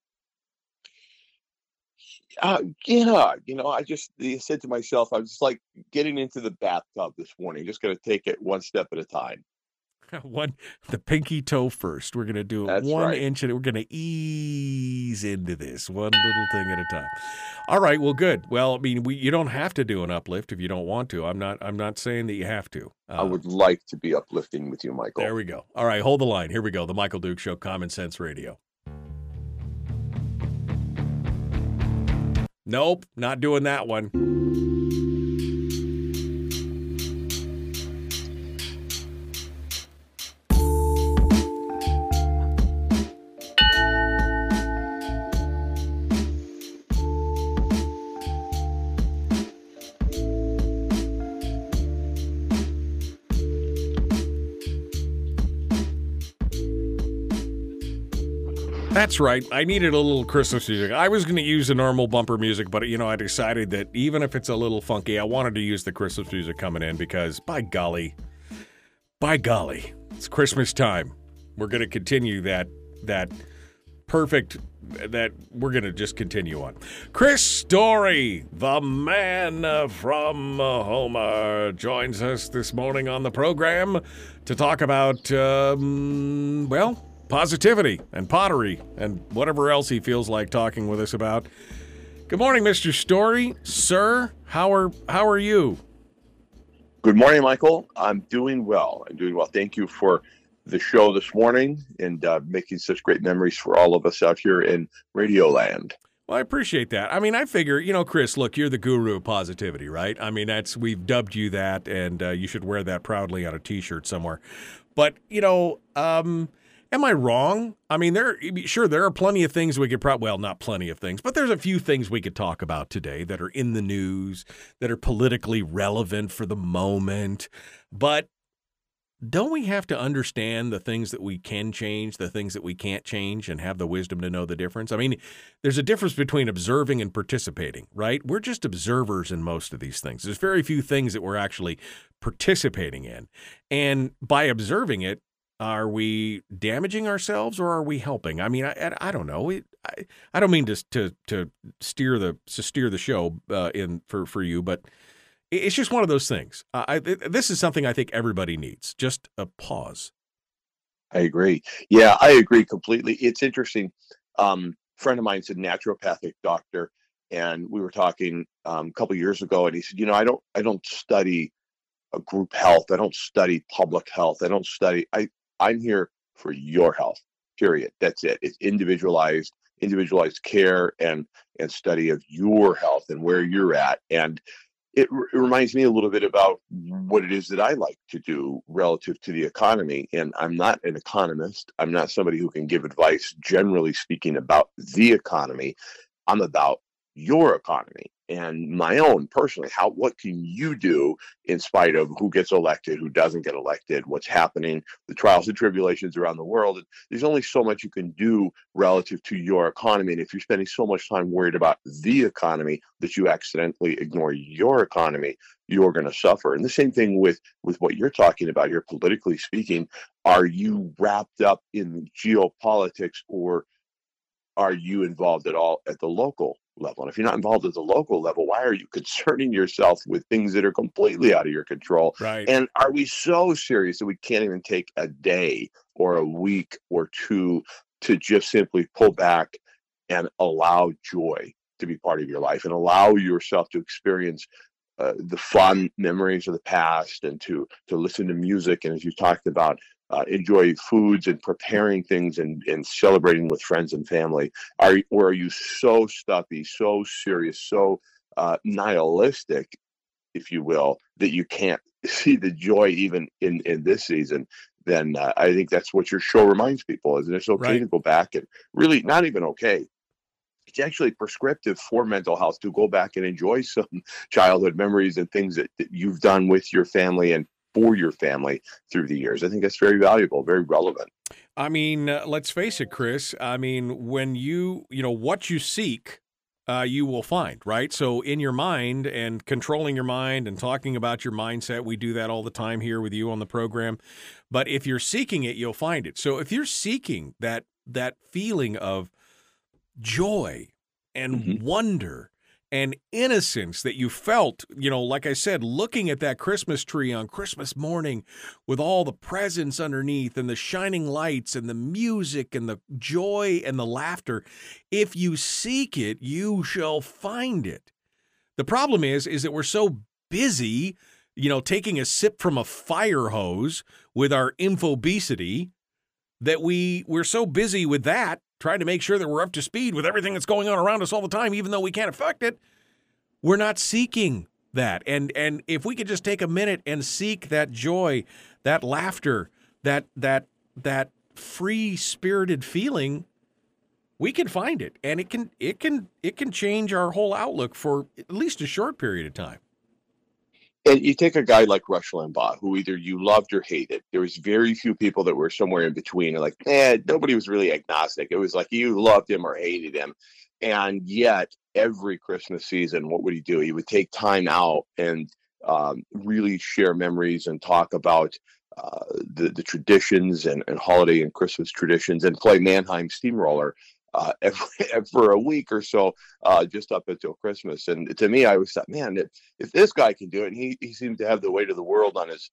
Uh, yeah, you know, I just said to myself, I was like getting into the bathtub this morning. Just going to take it one step at a time. <laughs> one the pinky toe first. We're gonna do it That's one right. inch, and we're gonna ease into this one little thing at a time. All right. Well, good. Well, I mean, we you don't have to do an uplift if you don't want to. I'm not. I'm not saying that you have to. I uh, would like to be uplifting with you, Michael. There we go. All right, hold the line. Here we go. The Michael Duke Show, Common Sense Radio. Nope, not doing that one. That's right. I needed a little Christmas music. I was going to use the normal bumper music, but you know, I decided that even if it's a little funky, I wanted to use the Christmas music coming in because by golly, by golly, it's Christmas time. We're going to continue that that perfect that we're going to just continue on. Chris Story, the man uh, from uh, Homer, joins us this morning on the program to talk about, um, well, positivity and pottery and whatever else he feels like talking with us about. Good morning, Mr. Story, sir. How are how are you? Good morning, Michael. I'm doing well. I'm doing well. Thank you for the show this morning and uh, making such great memories for all of us out here in Radio Land. Well, I appreciate that. I mean, I figure, you know, Chris, look, you're the guru of positivity, right? I mean, that's we've dubbed you that, and uh, you should wear that proudly on a T-shirt somewhere. But you know, um, am I wrong? I mean, there sure there are plenty of things we could probably well, not plenty of things, but there's a few things we could talk about today that are in the news that are politically relevant for the moment. But don't we have to understand the things that we can change, the things that we can't change, and have the wisdom to know the difference? I mean, there's a difference between observing and participating, right? We're just observers in most of these things. There's very few things that we're actually participating in. And by observing it, are we damaging ourselves or are we helping? I mean, I, I, don't know. It, I, I don't mean to to to steer the to steer the show uh, in for for you, but it's just one of those things. Uh, I, this is something I think everybody needs. Just a pause. I agree. Yeah, I agree completely. It's interesting. Um, friend of mine's a naturopathic doctor, and we were talking um, a couple years ago, and he said, "You know, I don't, I don't study a group health. I don't study public health. I don't study. I, I'm here for your health. Period. That's it. It's individualized, individualized care and and study of your health and where you're at. And it, it reminds me a little bit about what it is that I like to do relative to the economy. And I'm not an economist. I'm not somebody who can give advice, generally speaking, about the economy. I'm about your economy and my own personally how what can you do in spite of who gets elected who doesn't get elected what's happening the trials and tribulations around the world? There's only so much you can do relative to your economy and if you're spending so much time worried about the economy that you accidentally ignore your economy you're going to suffer. And the same thing with with what you're talking about here politically speaking are you wrapped up in geopolitics or are you involved at all at the local level. And if you're not involved at the local level, why are you concerning yourself with things that are completely out of your control? Right. And are we so serious that we can't even take a day or a week or two to just simply pull back and allow joy to be part of your life and allow yourself to experience uh, the fun memories of the past and to to listen to music and as you talked about uh, enjoy foods and preparing things and, and celebrating with friends and family? Are or are you so stuffy, so serious, so uh, nihilistic, if you will, that you can't <laughs> see the joy even in in this season? Then uh, I think that's what your show reminds people is that it's okay Right. to go back and really not even okay. It's actually prescriptive for mental health to go back and enjoy <laughs> some childhood memories and things that, that you've done with your family and for your family through the years. I think that's very valuable, very relevant. I mean, uh, let's face it, Chris. I mean, when you, you know, what you seek, uh, you will find, right? So, in your mind and controlling your mind and talking about your mindset, we do that all the time here with you on the program. But if you're seeking it, you'll find it. So, if you're seeking that that feeling of joy and wonder and innocence that you felt, you know, like I said, looking at that Christmas tree on Christmas morning with all the presents underneath and the shining lights and the music and the joy and the laughter. If you seek it, you shall find it. The problem is is that we're so busy, you know, taking a sip from a fire hose with our infobesity that we we're so busy with that trying to make sure that we're up to speed with everything that's going on around us all the time, even though we can't affect it. We're not seeking that. And and if we could just take a minute and seek that joy, that laughter, that that that free spirited feeling, we can find it. And it can it can it can change our whole outlook for at least a short period of time. And you take a guy like Rush Limbaugh, who either you loved or hated. There was very few people that were somewhere in between. Like, eh, nobody was really agnostic. It was like you loved him or hated him. And yet, every Christmas season, what would he do? He would take time out and um, really share memories and talk about uh, the the traditions and, and holiday and Christmas traditions, and play Mannheim Steamroller uh, <laughs> every, for a week or so, uh, just up until Christmas. And to me, I was thought, man, if, if this guy can do it, and he, he seemed to have the weight of the world on his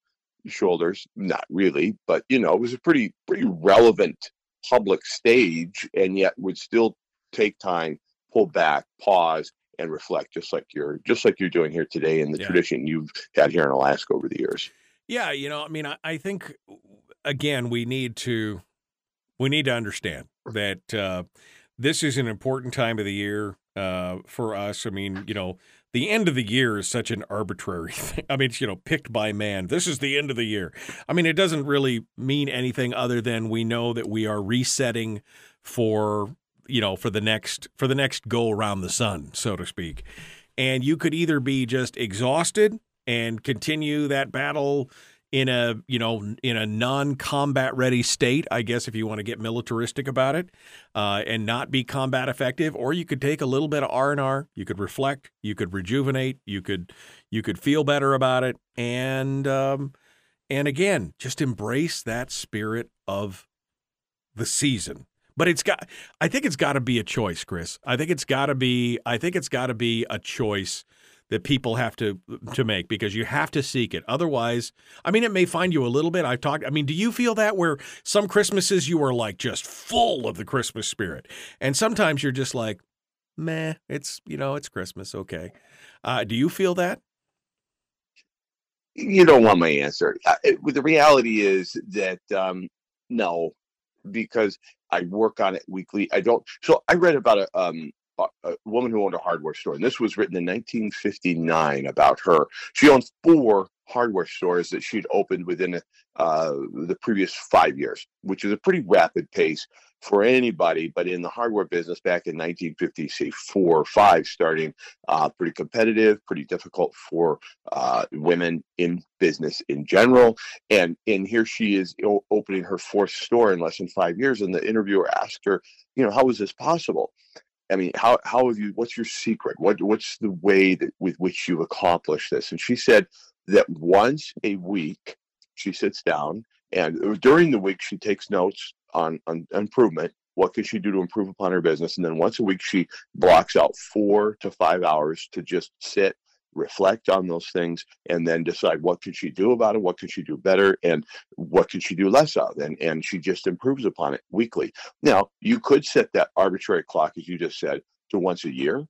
shoulders, not really, but you know, it was a pretty, pretty relevant public stage and yet would still take time, pull back, pause, and reflect just like you're just like you're doing here today in the yeah. tradition you've had here in Alaska over the years. Yeah, you know, I mean, I, I think again we need to we need to understand that uh, this is an important time of the year uh, for us. I mean, you know, the end of the year is such an arbitrary <laughs> thing. I mean, it's, you know, picked by man. This is the end of the year. I mean, it doesn't really mean anything other than we know that we are resetting for, you know, for the next for the next go around the sun, so to speak. And you could either be just exhausted and continue that battle in a you know in a non-combat ready state i guess if you want to get militaristic about it uh, and not be combat effective or you could take a little bit of r&r you could reflect you could rejuvenate you could you could feel better about it and um, and again just embrace that spirit of the season. But it's got i think it's got to be a choice chris. I think it's got to be i think it's got to be a choice that people have to to make because you have to seek it. Otherwise, I mean, it may find you a little bit. I've talked. I mean, do you feel that where some Christmases you are like just full of the Christmas spirit, and sometimes you're just like, meh. It's you know, it's Christmas. Okay. Uh, do you feel that? You don't want my answer. Uh, the reality is that um, no, because I work on it weekly. I don't. So I read about a um, a woman who owned a hardware store, and this was written in 1959 about her. She owned four hardware stores that she'd opened within uh, the previous five years, which is a pretty rapid pace for anybody. But in the hardware business back in 1950, say four or five, starting uh, pretty competitive, pretty difficult for uh, women in business in general. And and here she is opening her fourth store in less than five years. And the interviewer asked her, you know, how was this possible? I mean, how how have you? What's your secret? What what's the way that with which you accomplish this? And she said that once a week she sits down and uh, during the week she takes notes on, on improvement. What can she do to improve upon her business? And then once a week she blocks out four to five hours to just sit reflect on those things and then decide what can she do about it what can she do better and what can she do less of? And and she just improves upon it weekly. Now you could set that arbitrary clock as you just said to once a year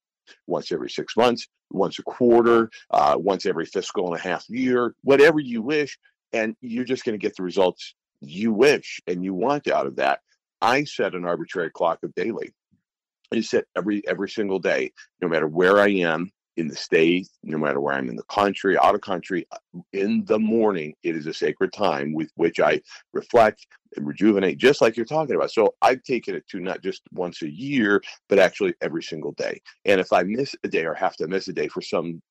once every six months once a quarter uh, once every fiscal and a half year whatever you wish and you're just going to get the results you wish and you want out of that. I set an arbitrary clock of daily. I set every every single day, no matter where I am, in the state, no matter where I'm in the country, out of country, in the morning, it is a sacred time with which I reflect and rejuvenate, just like you're talking about. So I've taken it to not just once a year, but actually every single day. And if I miss a day or have to miss a day for some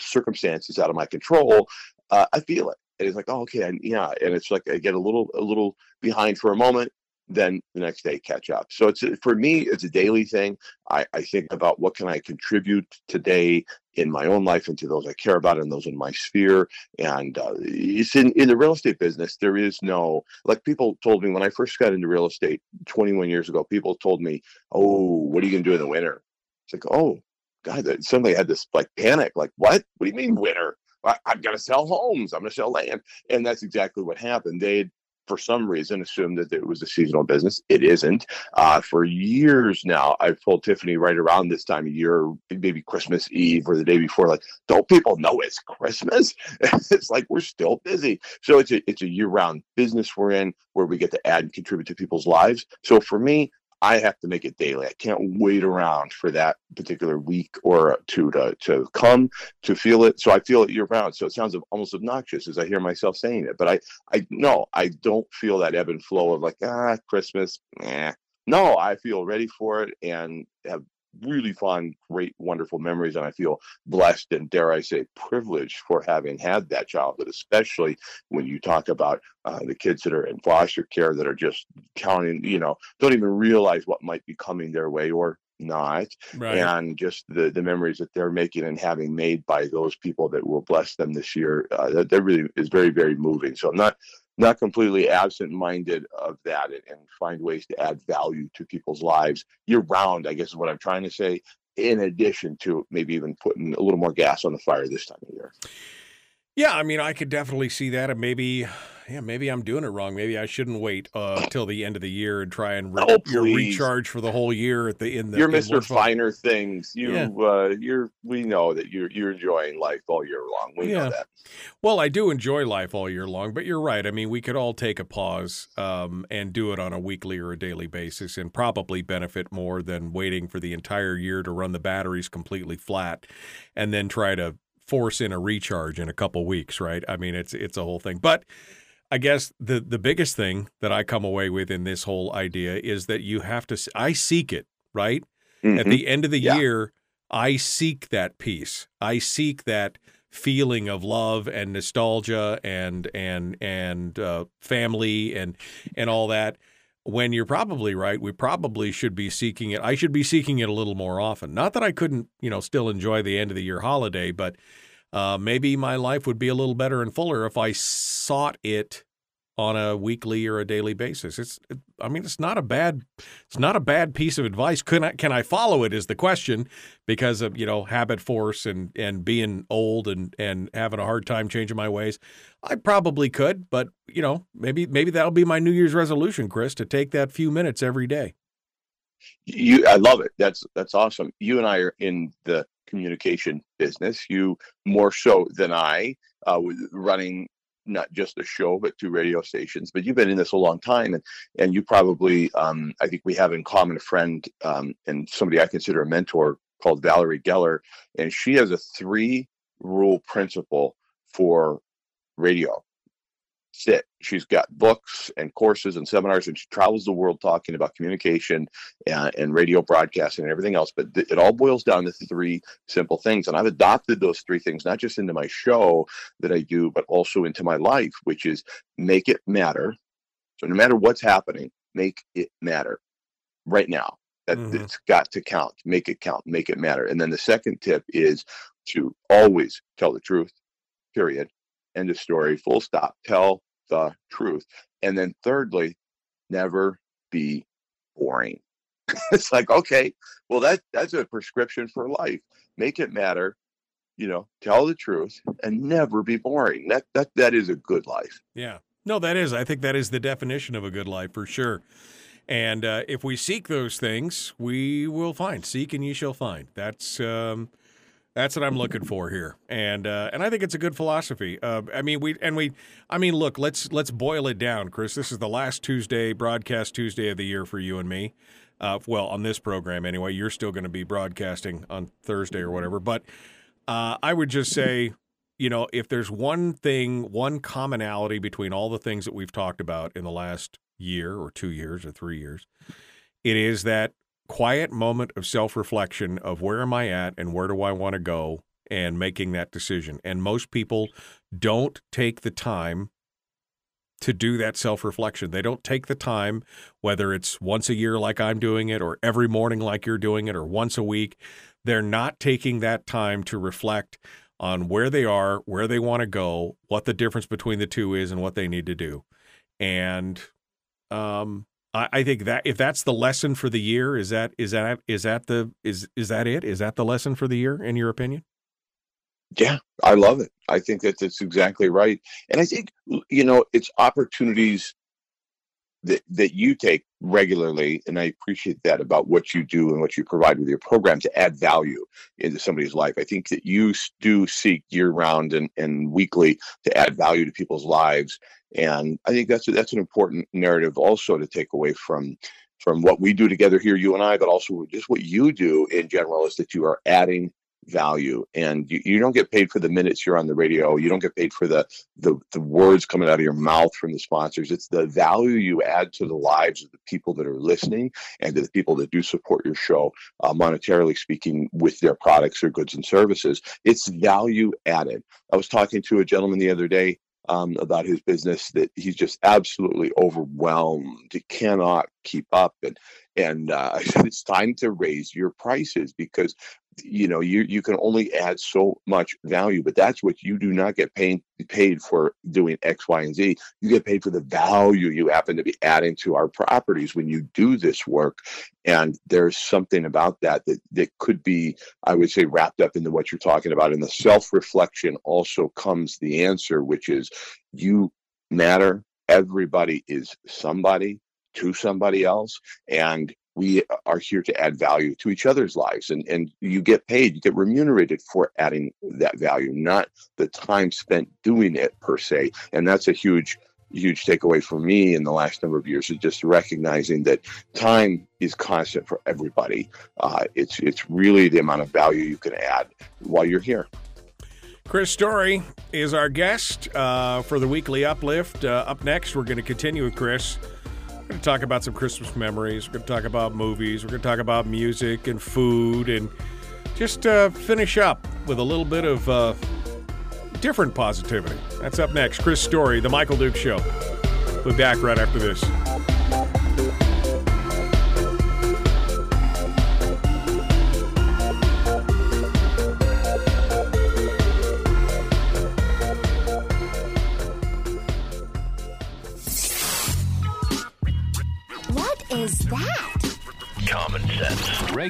circumstances out of my control, uh, I feel it. And it's like, oh, okay, and yeah, and it's like I get a little, a little behind for a moment, then the next day catch up. So it's for me, it's a daily thing. I, I think about what can I contribute today in my own life and to those I care about and those in my sphere. And uh, it's in, in the real estate business, there is no, like people told me when I first got into real estate 21 years ago, people told me, oh, what are you going to do in the winter? It's like, oh, God, suddenly I had this like panic, like, what? What do you mean winter? I, I'm going to sell homes. I'm going to sell land. And that's exactly what happened. They for some reason assumed that it was a seasonal business. It isn't. Uh, for years now, I've told Tiffany right around this time of year, maybe Christmas Eve or the day before, like, don't people know it's Christmas? <laughs> it's like we're still busy. So it's a it's a year round business we're in where we get to add and contribute to people's lives. So for me, I have to make it daily. I can't wait around for that particular week or two to, to come to feel it. So I feel it year round. So it sounds almost obnoxious as I hear myself saying it, but I, I no, I don't feel that ebb and flow of like, ah, Christmas. Eh. No, I feel ready for it and have really fond, great, wonderful memories. And I feel blessed and, dare I say, privileged for having had that childhood, especially when you talk about uh, the kids that are in foster care that are just counting, you know, don't even realize what might be coming their way or not Right. and just the the memories that they're making and having made by those people that will bless them this year uh, that, that really is very very moving so i'm not not completely absent minded of that and, find ways to add value to people's lives year round i guess is what i'm trying to say in addition to maybe even putting a little more gas on the fire this time of year Yeah, I mean, I could definitely see that, and maybe, yeah, maybe I'm doing it wrong. Maybe I shouldn't wait uh, till the end of the year and try and re- Oh, your recharge for the whole year at the in the. you're mr finer things you Yeah. uh you're we know that you're you're enjoying life all year long we Yeah. know that Well, I do enjoy life all year long, but you're right. I mean, we could all take a pause um, and do it on a weekly or a daily basis, and probably benefit more than waiting for the entire year to run the batteries completely flat, and then try to force in a recharge in a couple weeks. Right? I mean, it's it's a whole thing, but. I guess the the biggest thing that I come away with in this whole idea is that you have to. I seek it right at Mhm. the end of the Yeah. year. I seek that peace. I seek that feeling of love and nostalgia and and and uh, family and and all that. When you're probably right, we probably should be seeking it. I should be seeking it a little more often. Not that I couldn't, you know, still enjoy the end of the year holiday, but uh, maybe my life would be a little better and fuller if I sought it on a weekly or a daily basis. It's, it, I mean, it's not a bad, it's not a bad piece of advice. Can I, can I follow it? Is the question, because of you know habit force and and being old and and having a hard time changing my ways. I probably could, but you know, maybe maybe that'll be my New Year's resolution, Chris, to take that few minutes every day. you i love it that's that's awesome you and i are in the communication business you more so than i uh, running not just a show but two radio stations. But you've been in this a long time and and you probably um, i think we have in common a friend um, and somebody i consider a mentor called valerie geller and she has a three rule principle for radio sit. She's got books and courses and seminars, and she travels the world talking about communication and, and radio broadcasting and everything else. But th- it all boils down to three simple things. And I've adopted those three things, not just into my show that I do, but also into my life, which is make it matter. So no matter what's happening, make it matter right now. That Mhm. it's got to count. Make it count. Make it matter. And then the second tip is to always tell the truth. Period. End of story. Full stop. Tell the truth. And then thirdly, never be boring. <laughs> it's like okay, well that that's a prescription for life. Make it matter. You know, tell the truth and never be boring. That that that is a good life. Yeah. No, that is. I think that is the definition of a good life for sure. And uh, if we seek those things, we will find. Seek and ye shall find. That's um, that's what I'm looking for here. And uh, and I think it's a good philosophy. Uh, I mean, we and we. I mean, look. Let's let's boil it down, Chris. This is the last Tuesday, broadcast Tuesday of the year for you and me. Uh, well, on this program anyway. You're still going to be broadcasting on Thursday or whatever. But uh, I would just say you know, if there's one thing, one commonality between all the things that we've talked about in the last year or two years or three years, it is that quiet moment of self reflection of where am I at and where do I want to go and making that decision. And most people don't take the time to do that self reflection. They don't take the time, whether it's once a year like I'm doing it, or every morning like you're doing it, or once a week. They're not taking that time to reflect on where they are, where they want to go, what the difference between the two is, and what they need to do. And um, I, I think that if that's the lesson for the year, is that is that is that the is is that it? Is that the lesson for the year, in your opinion? Yeah, I love it. I think that that's exactly right. And I think, you know, it's opportunities that, that you take regularly. And I appreciate that about what you do and what you provide with your program to add value into somebody's life. I think that you do seek year round and, and weekly to add value to people's lives. And I think that's, that's an important narrative also to take away from from what we do together here, you and I, but also just what you do in general is that you are adding value and you, you don't get paid for the minutes you're on the radio. You don't get paid for the, the the words coming out of your mouth from the sponsors. It's the value you add to the lives of the people that are listening and to the people that do support your show uh, monetarily speaking with their products or goods and services. It's value added. I was talking to a gentleman the other day um, about his business that he's just absolutely overwhelmed. He cannot keep up, and and uh, <laughs> it's time to raise your prices because you know you you can only add so much value but that's what you do not get paid paid for doing x y and z. You get paid for the value you happen to be adding to our properties when you do this work. And there's something about that that that could be i would say wrapped up into what you're talking about. And the self reflection also comes the answer which is you matter. Everybody is somebody to somebody else. And we are here to add value to each other's lives. And, and you get paid you get remunerated for adding that value not the time spent doing it per se. And that's a huge huge takeaway for me in the last number of years is just recognizing that time is constant for everybody. Uh, it's it's really the amount of value you can add while you're here. Chris Story is our guest uh, for the weekly uplift. Uh, up next, we're going to continue with Chris we're going to talk about some Christmas memories. We're going to talk about movies. We're going to talk about music and food and just uh, finish up with a little bit of uh, different positivity. That's up next. Chris Story, The Michael Duke Show. We'll be back right after this.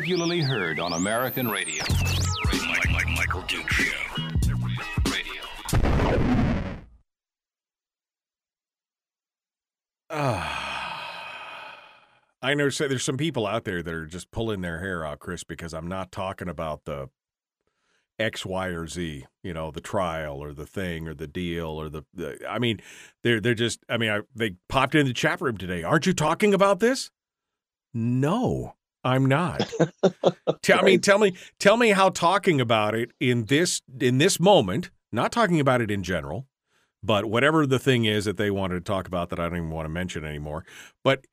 Regularly heard on American radio. Mike, Mike, Michael Duke Show. Radio. I know so there's some people out there that are just pulling their hair out, Chris, because I'm not talking about the X, Y, or Z, you know, the trial or the thing or the deal or the, the I mean, they're they're just I mean, I, they popped in the chat room today. Aren't you talking about this? No, I'm not. <laughs> tell me, tell me, tell me how talking about it in this in this moment, not talking about it in general, but whatever the thing is that they wanted to talk about that I don't even want to mention anymore. But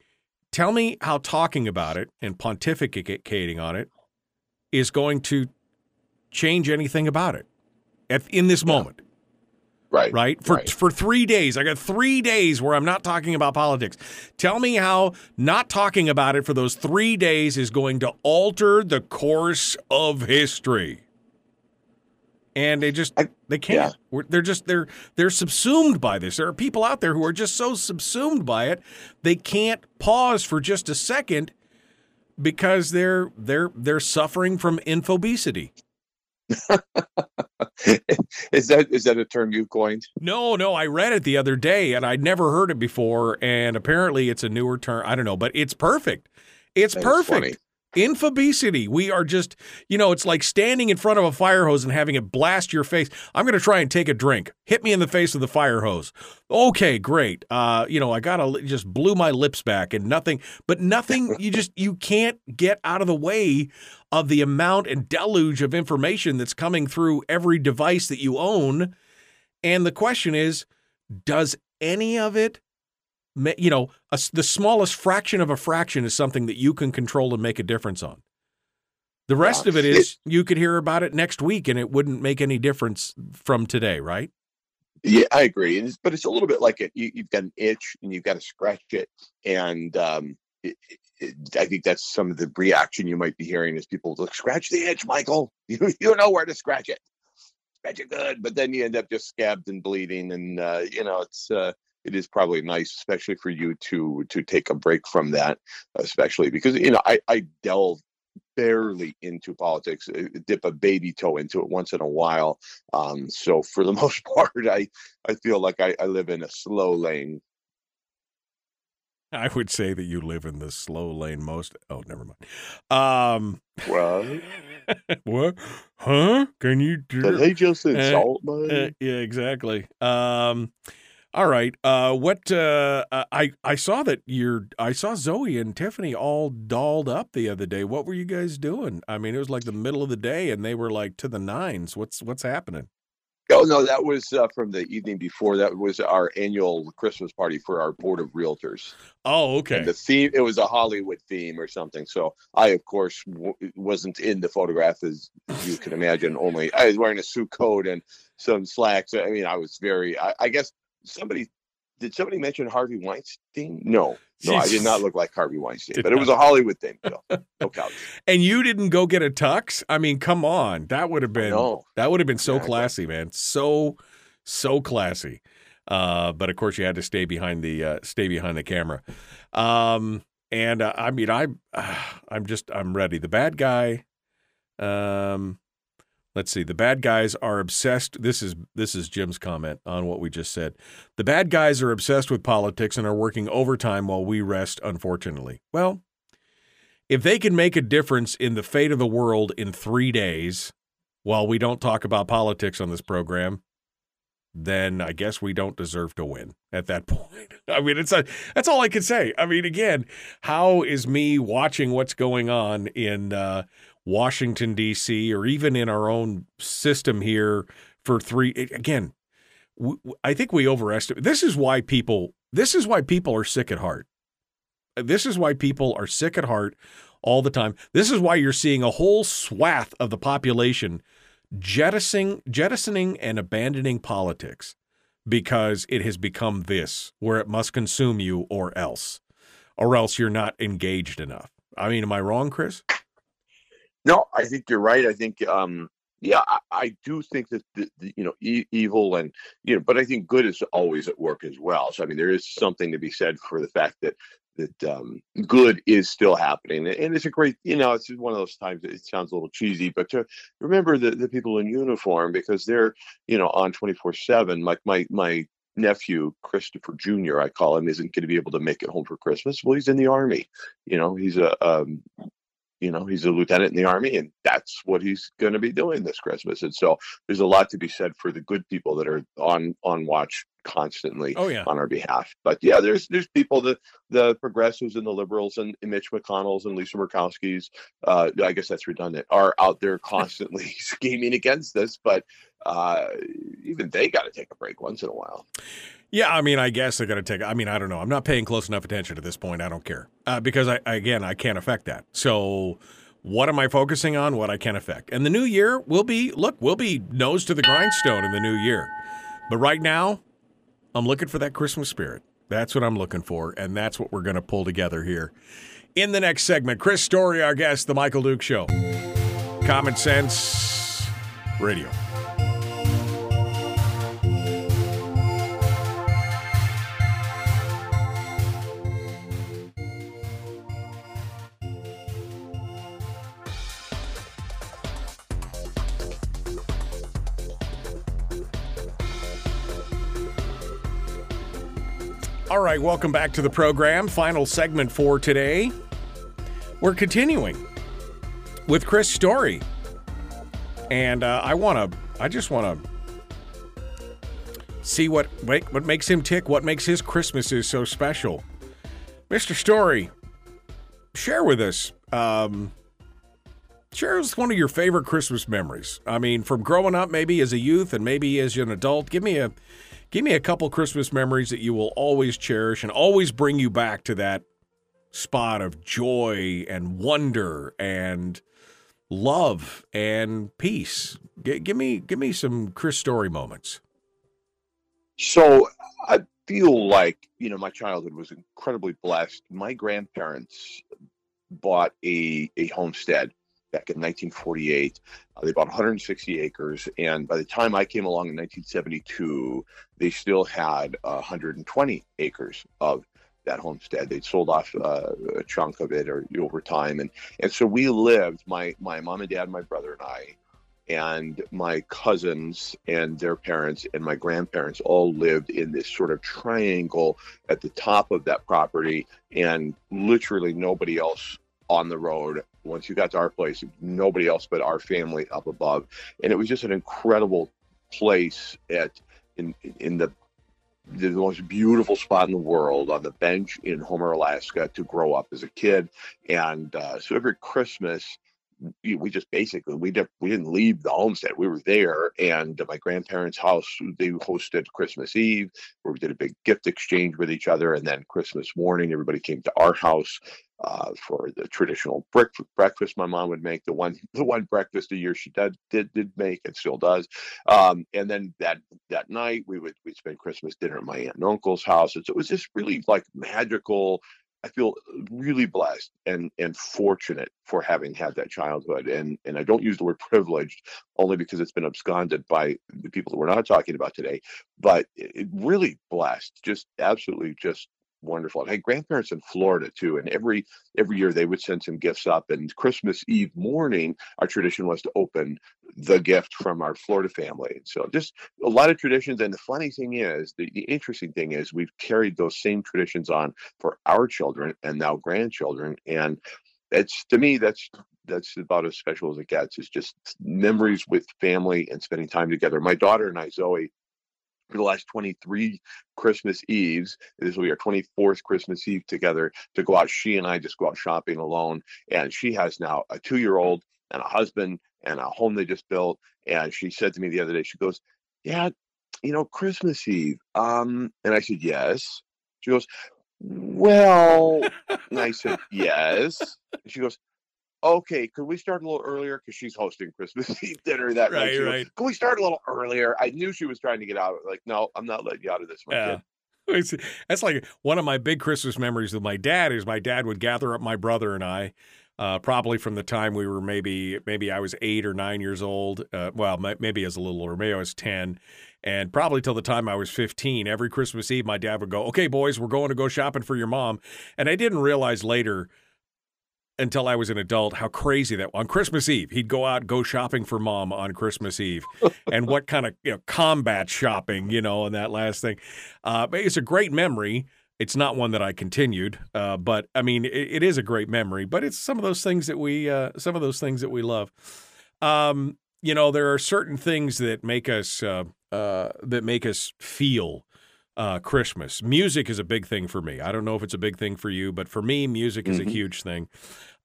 tell me how talking about it and pontificating on it is going to change anything about it at, in this moment. Right. Right. For right. for three days. I got three days where I'm not talking about politics. Tell me how not talking about it for those three days is going to alter the course of history. And they just they can't. Yeah. They're just they're they're subsumed by this. There are people out there who are just so subsumed by it they can't pause for just a second because they're they're they're suffering from infobesity. <laughs> <laughs> is that is that a term you coined? No, no. I read it the other day and I'd never heard it before, and apparently it's a newer term. I don't know, but it's perfect. It's perfect. Infobesity. We are just, you know, it's like standing in front of a fire hose and having it blast your face. I'm going to try and take a drink. Hit me in the face with the fire hose. Okay, great. Uh, you know, I got to just blew my lips back and nothing, but nothing, you just, you can't get out of the way of the amount and deluge of information that's coming through every device that you own. And the question is, does any of it you know, a, the smallest fraction of a fraction is something that you can control and make a difference on. The rest yeah. of it is you could hear about it next week and it wouldn't make any difference from today, right? Yeah, I agree. It's, but it's a little bit like it. You, have got an itch and you've got to scratch it. And um, it, I think that's some of the reaction you might be hearing is people look, scratch the itch, Michael. <laughs> You, you know where to scratch it. Scratch it good. But then you end up just scabbed and bleeding. And, uh, you know, it's, uh, it is probably nice, especially for you to to take a break from that, especially because you know I I delve barely into politics, uh, dip a baby toe into it once in a while. Um, so for the <laughs> most part, I I feel like I, I live in a slow lane. <laughs> I would say that you live in the slow lane most. Oh, never mind. Um, well, <laughs> what? Huh? Can you? Do, Did they just insult uh, me? uh, yeah, exactly. Um, all right. Uh, what? Uh, uh, I I saw that you're. I saw Zoe and Tiffany all dolled up the other day. What were you guys doing? I mean, it was like the middle of the day, and they were like to the nines. What's What's happening? Oh no, that was uh, from the evening before. That was our annual Christmas party for our board of realtors. Oh, okay. And the theme it was a Hollywood theme or something. So I, of course, w- wasn't in the photograph as you can imagine. Only I was wearing a suit coat and some slacks. I mean, I was very. I, I guess somebody did somebody mention Harvey Weinstein? No, no, I did not <laughs> look like Harvey Weinstein, but it was a Hollywood thing. So, no <laughs> couch. And you didn't go get a tux? I mean, come on. That would have been that would have been so Exactly. classy, man. So so classy. Uh, but of course you had to stay behind the uh, stay behind the camera. Um, and uh, I mean I <sighs> I'm just I'm ready. The bad guy um let's see. The bad guys are obsessed. This is this is Jim's comment on what we just said. The bad guys are obsessed with politics and are working overtime while we rest unfortunately. Well, if they can make a difference in the fate of the world in three days while we don't talk about politics on this program, then I guess we don't deserve to win at that <laughs> point. I mean, it's a, that's all I can say. I mean, again, how is me watching what's going on in uh, Washington, D.C., or even in our own system here for three? Again, I think we overestimate. This is why people. This is why people are sick at heart. This is why people are sick at heart all the time. This is why you're seeing a whole swath of the population jettisoning, jettisoning and abandoning politics because it has become this, where it must consume you or else, or else you're not engaged enough. I mean, am I wrong, Chris? No, I think you're right. I think, um, yeah, I, I do think that the, the, you know e- evil and you know, but I think good is always at work as well. So I mean, there is something to be said for the fact that that um, good is still happening, and it's a great, you know, it's one of those times. It sounds a little cheesy, but to remember the the people in uniform because they're you know on twenty four seven. Like my my nephew Christopher Jr. I call him isn't going to be able to make it home for Christmas. Well, he's in the army. You know, he's a um, you know he's a lieutenant in the army and that's what he's going to be doing this christmas. And so there's a lot to be said for the good people that are on on watch constantly Oh, yeah. on our behalf. But yeah there's there's people the the progressives and the liberals and mitch mcconnell's and lisa murkowski's uh i guess that's redundant are out there <laughs> constantly <laughs> scheming against this but uh even they got to take a break once in a while Yeah, I mean, I guess they're going to take. I mean, I don't know. I'm not paying close enough attention at this point. I don't care uh, because I again I can't affect that. So, what am I focusing on? What I can affect. And the new year will be look, we'll be nose to the grindstone in the new year. But right now, I'm looking for that Christmas spirit. That's what I'm looking for, and that's what we're going to pull together here in the next segment. Chris Story, our guest, the Michael Duke Show, Common Sense Radio. All right, welcome back to the program. Final segment for today. We're continuing with Chris Story. And uh, I want to, I just want to see what, make, what makes him tick, what makes his Christmases so special. Mr. Story, share with us, um, share with one of your favorite Christmas memories. I mean, from growing up, maybe as a youth and maybe as an adult. Give me a, give me a couple Christmas memories that you will always cherish and always bring you back to that spot of joy and wonder and love and peace. G- give me give me some Chris Story moments. So I feel like you know my childhood was incredibly blessed. My grandparents bought a a homestead back in 1948. Uh, they bought 160 acres, and by the time I came along in 1972, they still had 120 acres of that homestead. They'd sold off uh, a chunk of it or over time, and and so we lived. My my mom and dad, my brother and I, and my cousins and their parents and my grandparents all lived in this sort of triangle at the top of that property, and literally nobody else on the road. Once you got to our place, nobody else but our family up above, and it was just an incredible place at in in the the most beautiful spot in the world on the bench in Homer, Alaska, to grow up as a kid. And uh, so every Christmas, we, we just basically we did we didn't leave the homestead. We were there, and my grandparents' house they hosted Christmas Eve, where we did a big gift exchange with each other, and then Christmas morning everybody came to our house uh, for the traditional brick breakfast my mom would make the one <laughs> the one breakfast a year she did did, did make and still does um, and then that that night we would we'd spend christmas dinner at my aunt and uncle's house and so it was just really like magical I feel really blessed and and fortunate for having had that childhood. And and I don't use the word <laughs> privileged only because it's been absconded by the people that we're not talking about today. But it really blessed, just absolutely just wonderful. I had grandparents in Florida too, and every every year they would send some gifts up. And Christmas Eve morning, our tradition was to open the gift from our Florida family. So just a lot of traditions. And the funny thing is, the, the interesting thing is, we've carried those same traditions on for our children and now grandchildren. And it's to me, that's that's about as special as it gets. It's just memories with family and spending time together. My daughter and I, Zoe, for the last 23 Christmas Eves. This will be our 24th Christmas Eve together to go out. She and I just go out shopping alone. And she has now a two year old and a husband and a home they just built. And she said to me the other day, she goes, Yeah, you know, Christmas Eve. Um, and I said, Yes. She goes, Well, and I said, Yes. And she goes, okay, could we start a little earlier? Because she's hosting Christmas <laughs> Eve dinner that right, night. She right. Can we start a little earlier? I knew she was trying to get out. Like, no, I'm not letting you out of this, my yeah. kid. <laughs> That's like one of my big Christmas memories with my dad is my dad would gather up my brother and I, uh, probably from the time we were maybe maybe I was eight or nine years old. Uh, well, maybe as a little older, maybe I was ten, and probably till the time I was fifteen. Every Christmas Eve, my dad would go, "Okay, boys, we're going to go shopping for your mom," and I didn't realize later until I was an adult how crazy that on Christmas Eve he'd go out go shopping for mom on Christmas Eve, <laughs> and what kind of you know combat shopping you know and that last thing. Uh, but it's a great memory. It's not one that I continued, uh, but I mean it, it is a great memory. But it's some of those things that we uh, some of those things that we love. Um, you know, there are certain things that make us uh, uh, that make us feel uh, Christmas. Music is a big thing for me. I don't know if it's a big thing for you, but for me, music is Mhm. a huge thing.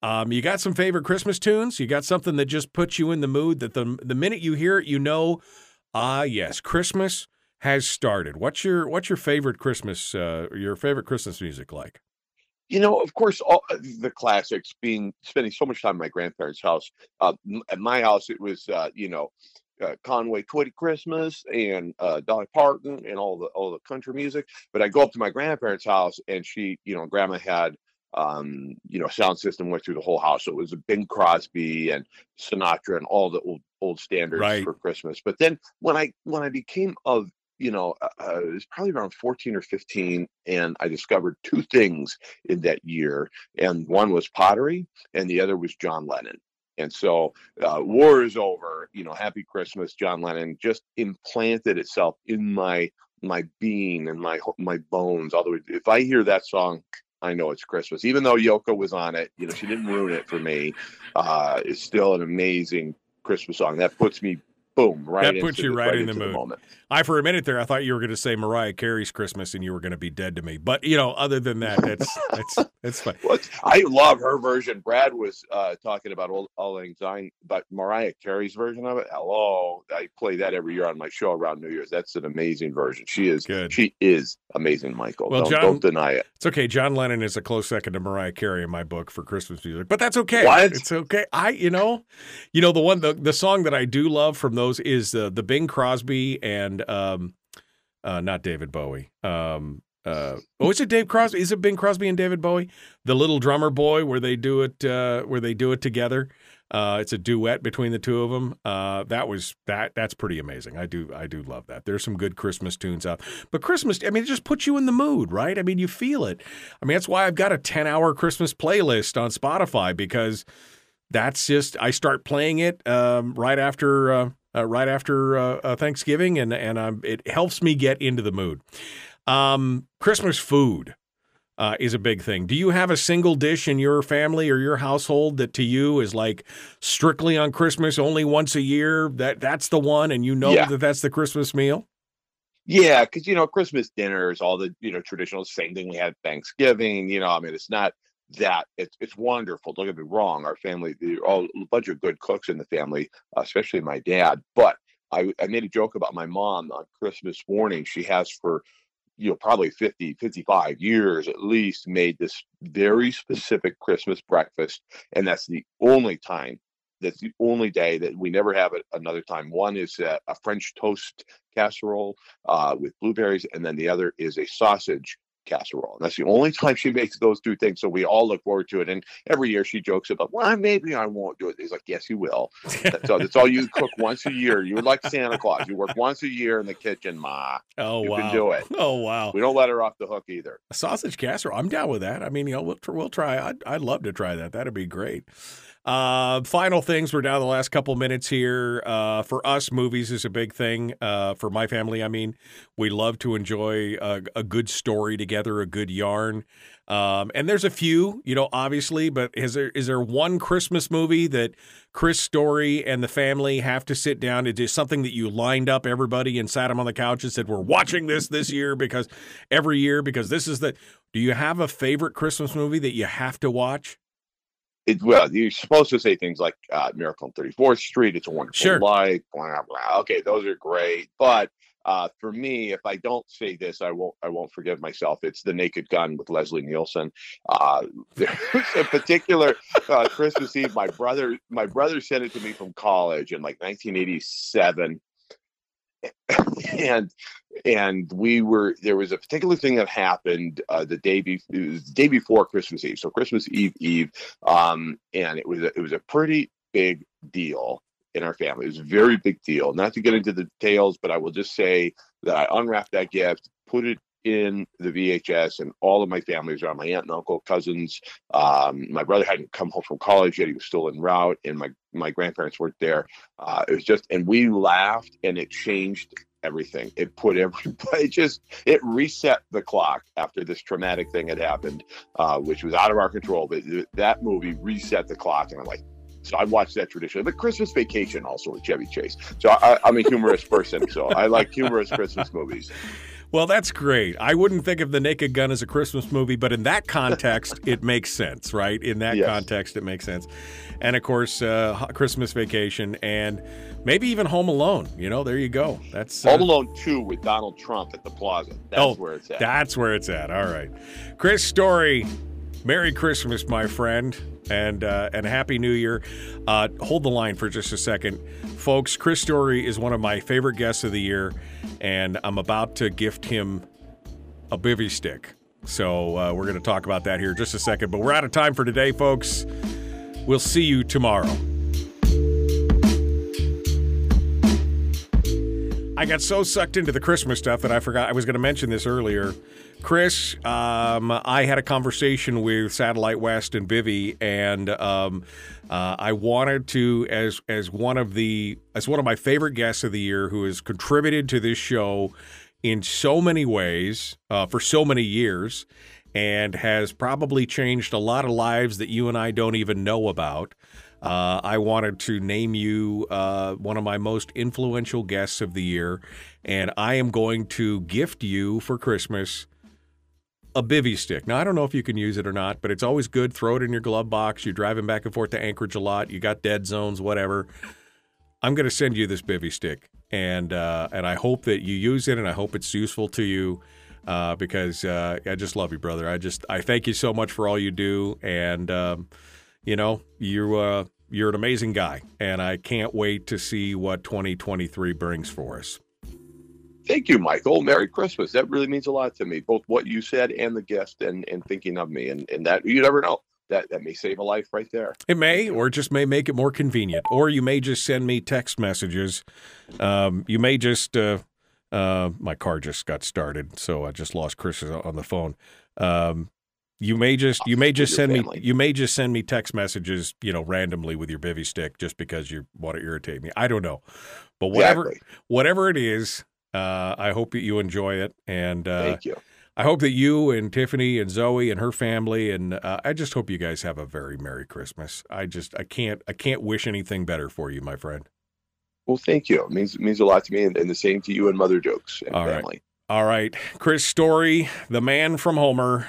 Um, you got some favorite Christmas tunes? You got something that just puts you in the mood that the the minute you hear it, you know, ah, yes, Christmas has started. What's your what's your favorite Christmas uh, your favorite Christmas music like? You know, of course, all uh, the classics. Being spending so much time at my grandparents' house. Uh, at my house, it was uh, you know uh, Conway Twitty Christmas and uh, Dolly Parton and all the all the country music. But I go up to my grandparents' house, and she, you know, Grandma had um, you know, sound system went through the whole house. So it was a Bing Crosby and Sinatra and all the old old standards Right. for Christmas. But then when I when I became of you know, uh, uh, it was probably around 14 or 15, and I discovered two things in that year. And one was pottery, and the other was John Lennon. And so, uh, war is over. You know, Happy Christmas, John Lennon just implanted itself in my my being and my my bones. Although if I hear that song, I know it's Christmas. Even though Yoko was on it, you know, she didn't ruin it for me. Uh, it's still an amazing Christmas song. That puts me boom right. that puts you right, in the mood. moment. I for a minute there, I thought you were going to say Mariah Carey's Christmas, and you were going to be dead to me. But you know, other than that, that's <laughs> that's that's fine. What I love her version. Brad was uh, talking about Auld Lang Syne, but Mariah Carey's version of it. Hello, I play that every year on my show around New Year's. That's an amazing version. She is Good. She is amazing, Michael. Well, don't, John- don't deny it. It's okay. John Lennon is a close second to Mariah Carey in my book for Christmas music, but that's okay. What? It's okay. I, you know, you know the one the the song that I do love from those is uh, the Bing Crosby and um, uh, not David Bowie. Um, uh, oh, is it Dave Crosby? Is it Bing Crosby and David Bowie? The little drummer boy, where they do it, uh, where they do it together. Uh, it's a duet between the two of them. Uh, that was that. That's pretty amazing. I do I do love that. There's some good Christmas tunes out. But Christmas, I mean, it just puts you in the mood, right? I mean, you feel it. I mean, that's why I've got a 10 hour Christmas playlist on Spotify because that's just I start playing it um, right after uh, uh, right after uh, uh, Thanksgiving, and and um, it helps me get into the mood. Um, Christmas food uh, is a big thing. Do you have a single dish in your family or your household that to you is like strictly on Christmas, only once a year? That that's the one, and you know Yeah. that that's the Christmas meal. Yeah, because you know, Christmas dinners, all the you know traditional same thing we had Thanksgiving. You know, I mean, it's not that it's it's wonderful. Don't get me wrong. Our family, they're all a bunch of good cooks in the family, especially my dad. But I I made a joke about my mom on Christmas morning. She has for you know probably 50 55 years at least made this very specific christmas breakfast and that's the only time that's the only day that we never have it another time one is a, french toast casserole uh, with blueberries and then the other is a sausage casserole and that's the only time she makes those two things so we all look forward to it and every year she jokes about well maybe i won't do it he's like yes you will that's all, that's all you <laughs> cook once a year you're like santa claus you work once a year in the kitchen ma Oh wow. you wow! can do it Oh wow! we don't let her off the hook either A sausage casserole. I'm down with that. I mean, you know, we'll, we'll try. I'd, I'd love to try that. That'd be great. Uh, final things. We're down the last couple minutes here. Uh, for us, movies is a big thing. Uh, for my family, I mean, we love to enjoy a, a good story together, a good yarn. Um, and there's a few, you know, obviously, but is there is there one Christmas movie that Chris Story and the family have to sit down? to do something that you lined up everybody and sat them on the couch and said, "We're watching this this year because every year because this is the." Do you have a favorite Christmas movie that you have to watch? It, well, you're supposed to say things like uh, "Miracle on 34th Street," "It's a Wonderful Sure. Life," blah blah. Okay, those are great, but uh, for me, if I don't say this, I won't. I won't forgive myself. It's "The Naked Gun" with Leslie Nielsen. Uh, <laughs> there's a particular uh, Christmas Eve. My brother, my brother sent it to me from college in like 1987, <coughs> and and we were there was a particular thing that happened uh, the day be- it was the day before Christmas Eve, so Christmas Eve Eve, um, and it was a, it was a pretty big deal in our family. It was a very big deal. Not to get into the details, but I will just say that I unwrapped that gift, put it in the VHS, and all of my family was around. My aunt and uncle, cousins. Um, my brother hadn't come home from college yet; he was still en route, and my my grandparents weren't there. Uh, it was just, and we laughed, and it changed everything. It put everybody <laughs> just it reset the clock after this traumatic thing had happened, uh, which was out of our control. But that movie reset the clock, and I'm like. So I watched that traditionally. But Christmas Vacation also with Chevy Chase. So I, I'm a humorous person. So I like humorous Christmas movies. Well, that's great. I wouldn't think of The Naked Gun as a Christmas movie, but in that context, <laughs> it makes sense, right? In that Yes. context, it makes sense. And of course, uh, Christmas Vacation and maybe even Home Alone. You know, there you go. That's uh, Home Alone 2 with Donald Trump at the Plaza. That's oh, where it's at. That's where it's at. All right, Chris Story. Merry Christmas, my friend, and uh, and Happy New Year. Uh, hold the line for just a second, folks. Chris Story is one of my favorite guests of the year, and I'm about to gift him a bivy stick. So uh, we're going to talk about that here just a second. But we're out of time for today, folks. We'll see you tomorrow. I got so sucked into the Christmas stuff that I forgot I was going to mention this earlier. Chris, um, I had a conversation with Satellite West and Bivy, and um, uh, I wanted to, as as one of the as one of my favorite guests of the year, who has contributed to this show in so many ways uh, for so many years, and has probably changed a lot of lives that you and I don't even know about. Uh, I wanted to name you uh, one of my most influential guests of the year, and I am going to gift you for Christmas a bivy stick. Now, I don't know if you can use it or not, but it's always good. Throw it in your glove box. You're driving back and forth to Anchorage a lot. You got dead zones, whatever. I'm going to send you this bivy stick, and uh, and I hope that you use it, and I hope it's useful to you. Uh, because uh, I just love you, brother. I just I thank you so much for all you do, and um, you know you uh, you're an amazing guy, and I can't wait to see what 2023 brings for us. Thank you, Michael. Merry Christmas. That really means a lot to me, both what you said and the guest and, and thinking of me. And, and that you never know. that that may save a life right there. It may, or it just may make it more convenient. Or you may just send me text messages. Um, you may just. Uh, uh, my car just got started, so I just lost Chris on the phone. Um, you may just you may just send me you may just send me text messages, you know, randomly with your bivy stick just because you want to irritate me. I don't know, but whatever Exactly. whatever it is, uh, I hope that you enjoy it. And uh, Thank you. I hope that you and Tiffany and Zoe and her family and uh, I just hope you guys have a very merry Christmas. I just I can't I can't wish anything better for you, my friend. Well, thank you. It means it means a lot to me, and, and the same to you and Mother Jokes and All right. family. All right, Chris Story, the man from Homer.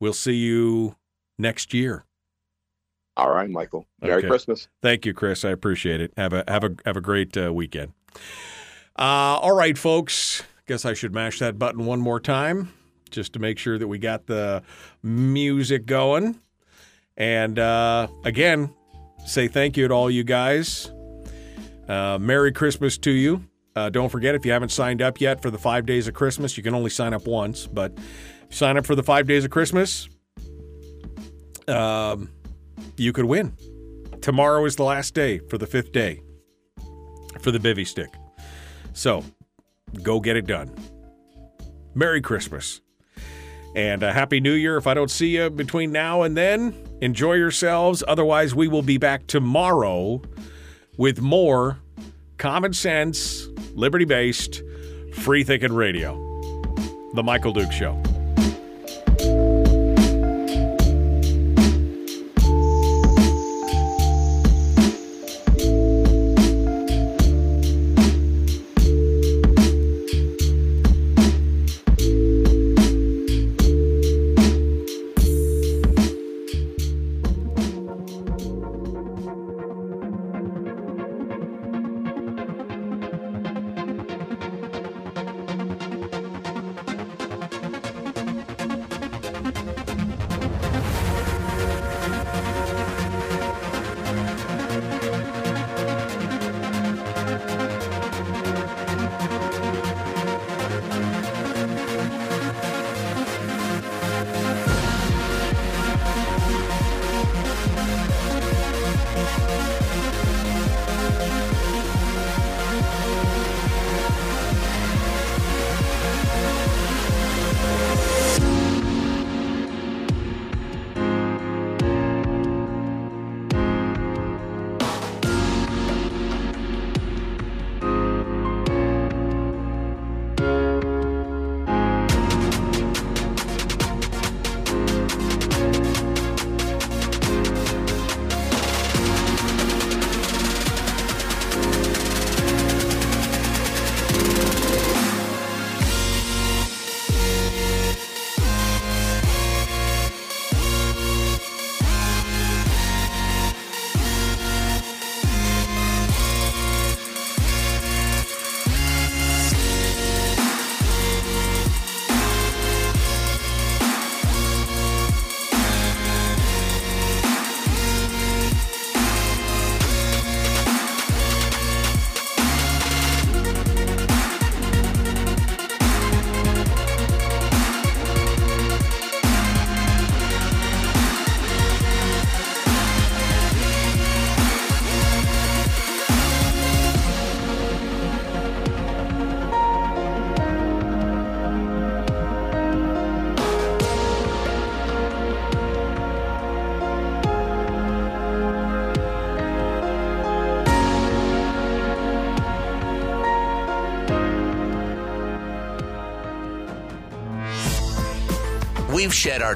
We'll see you next year. All right, Michael. Merry Okay. Christmas. Thank you, Chris. I appreciate it. Have a have a have a great uh, weekend. Uh, all right, folks. Guess I should mash that button one more time just to make sure that we got the music going. And uh, again, say thank you to all you guys. Uh, Merry Christmas to you. Uh, don't forget, if you haven't signed up yet for the five days of Christmas, you can only sign up once, but sign up for the five days of Christmas. Um, you could win. Tomorrow is the last day for the fifth day for the bivy stick. So go get it done. Merry Christmas. And a Happy New Year. If I don't see you between now and then, enjoy yourselves. Otherwise, we will be back tomorrow with more common sense, liberty based, free thinking radio. The Michael Duke Show.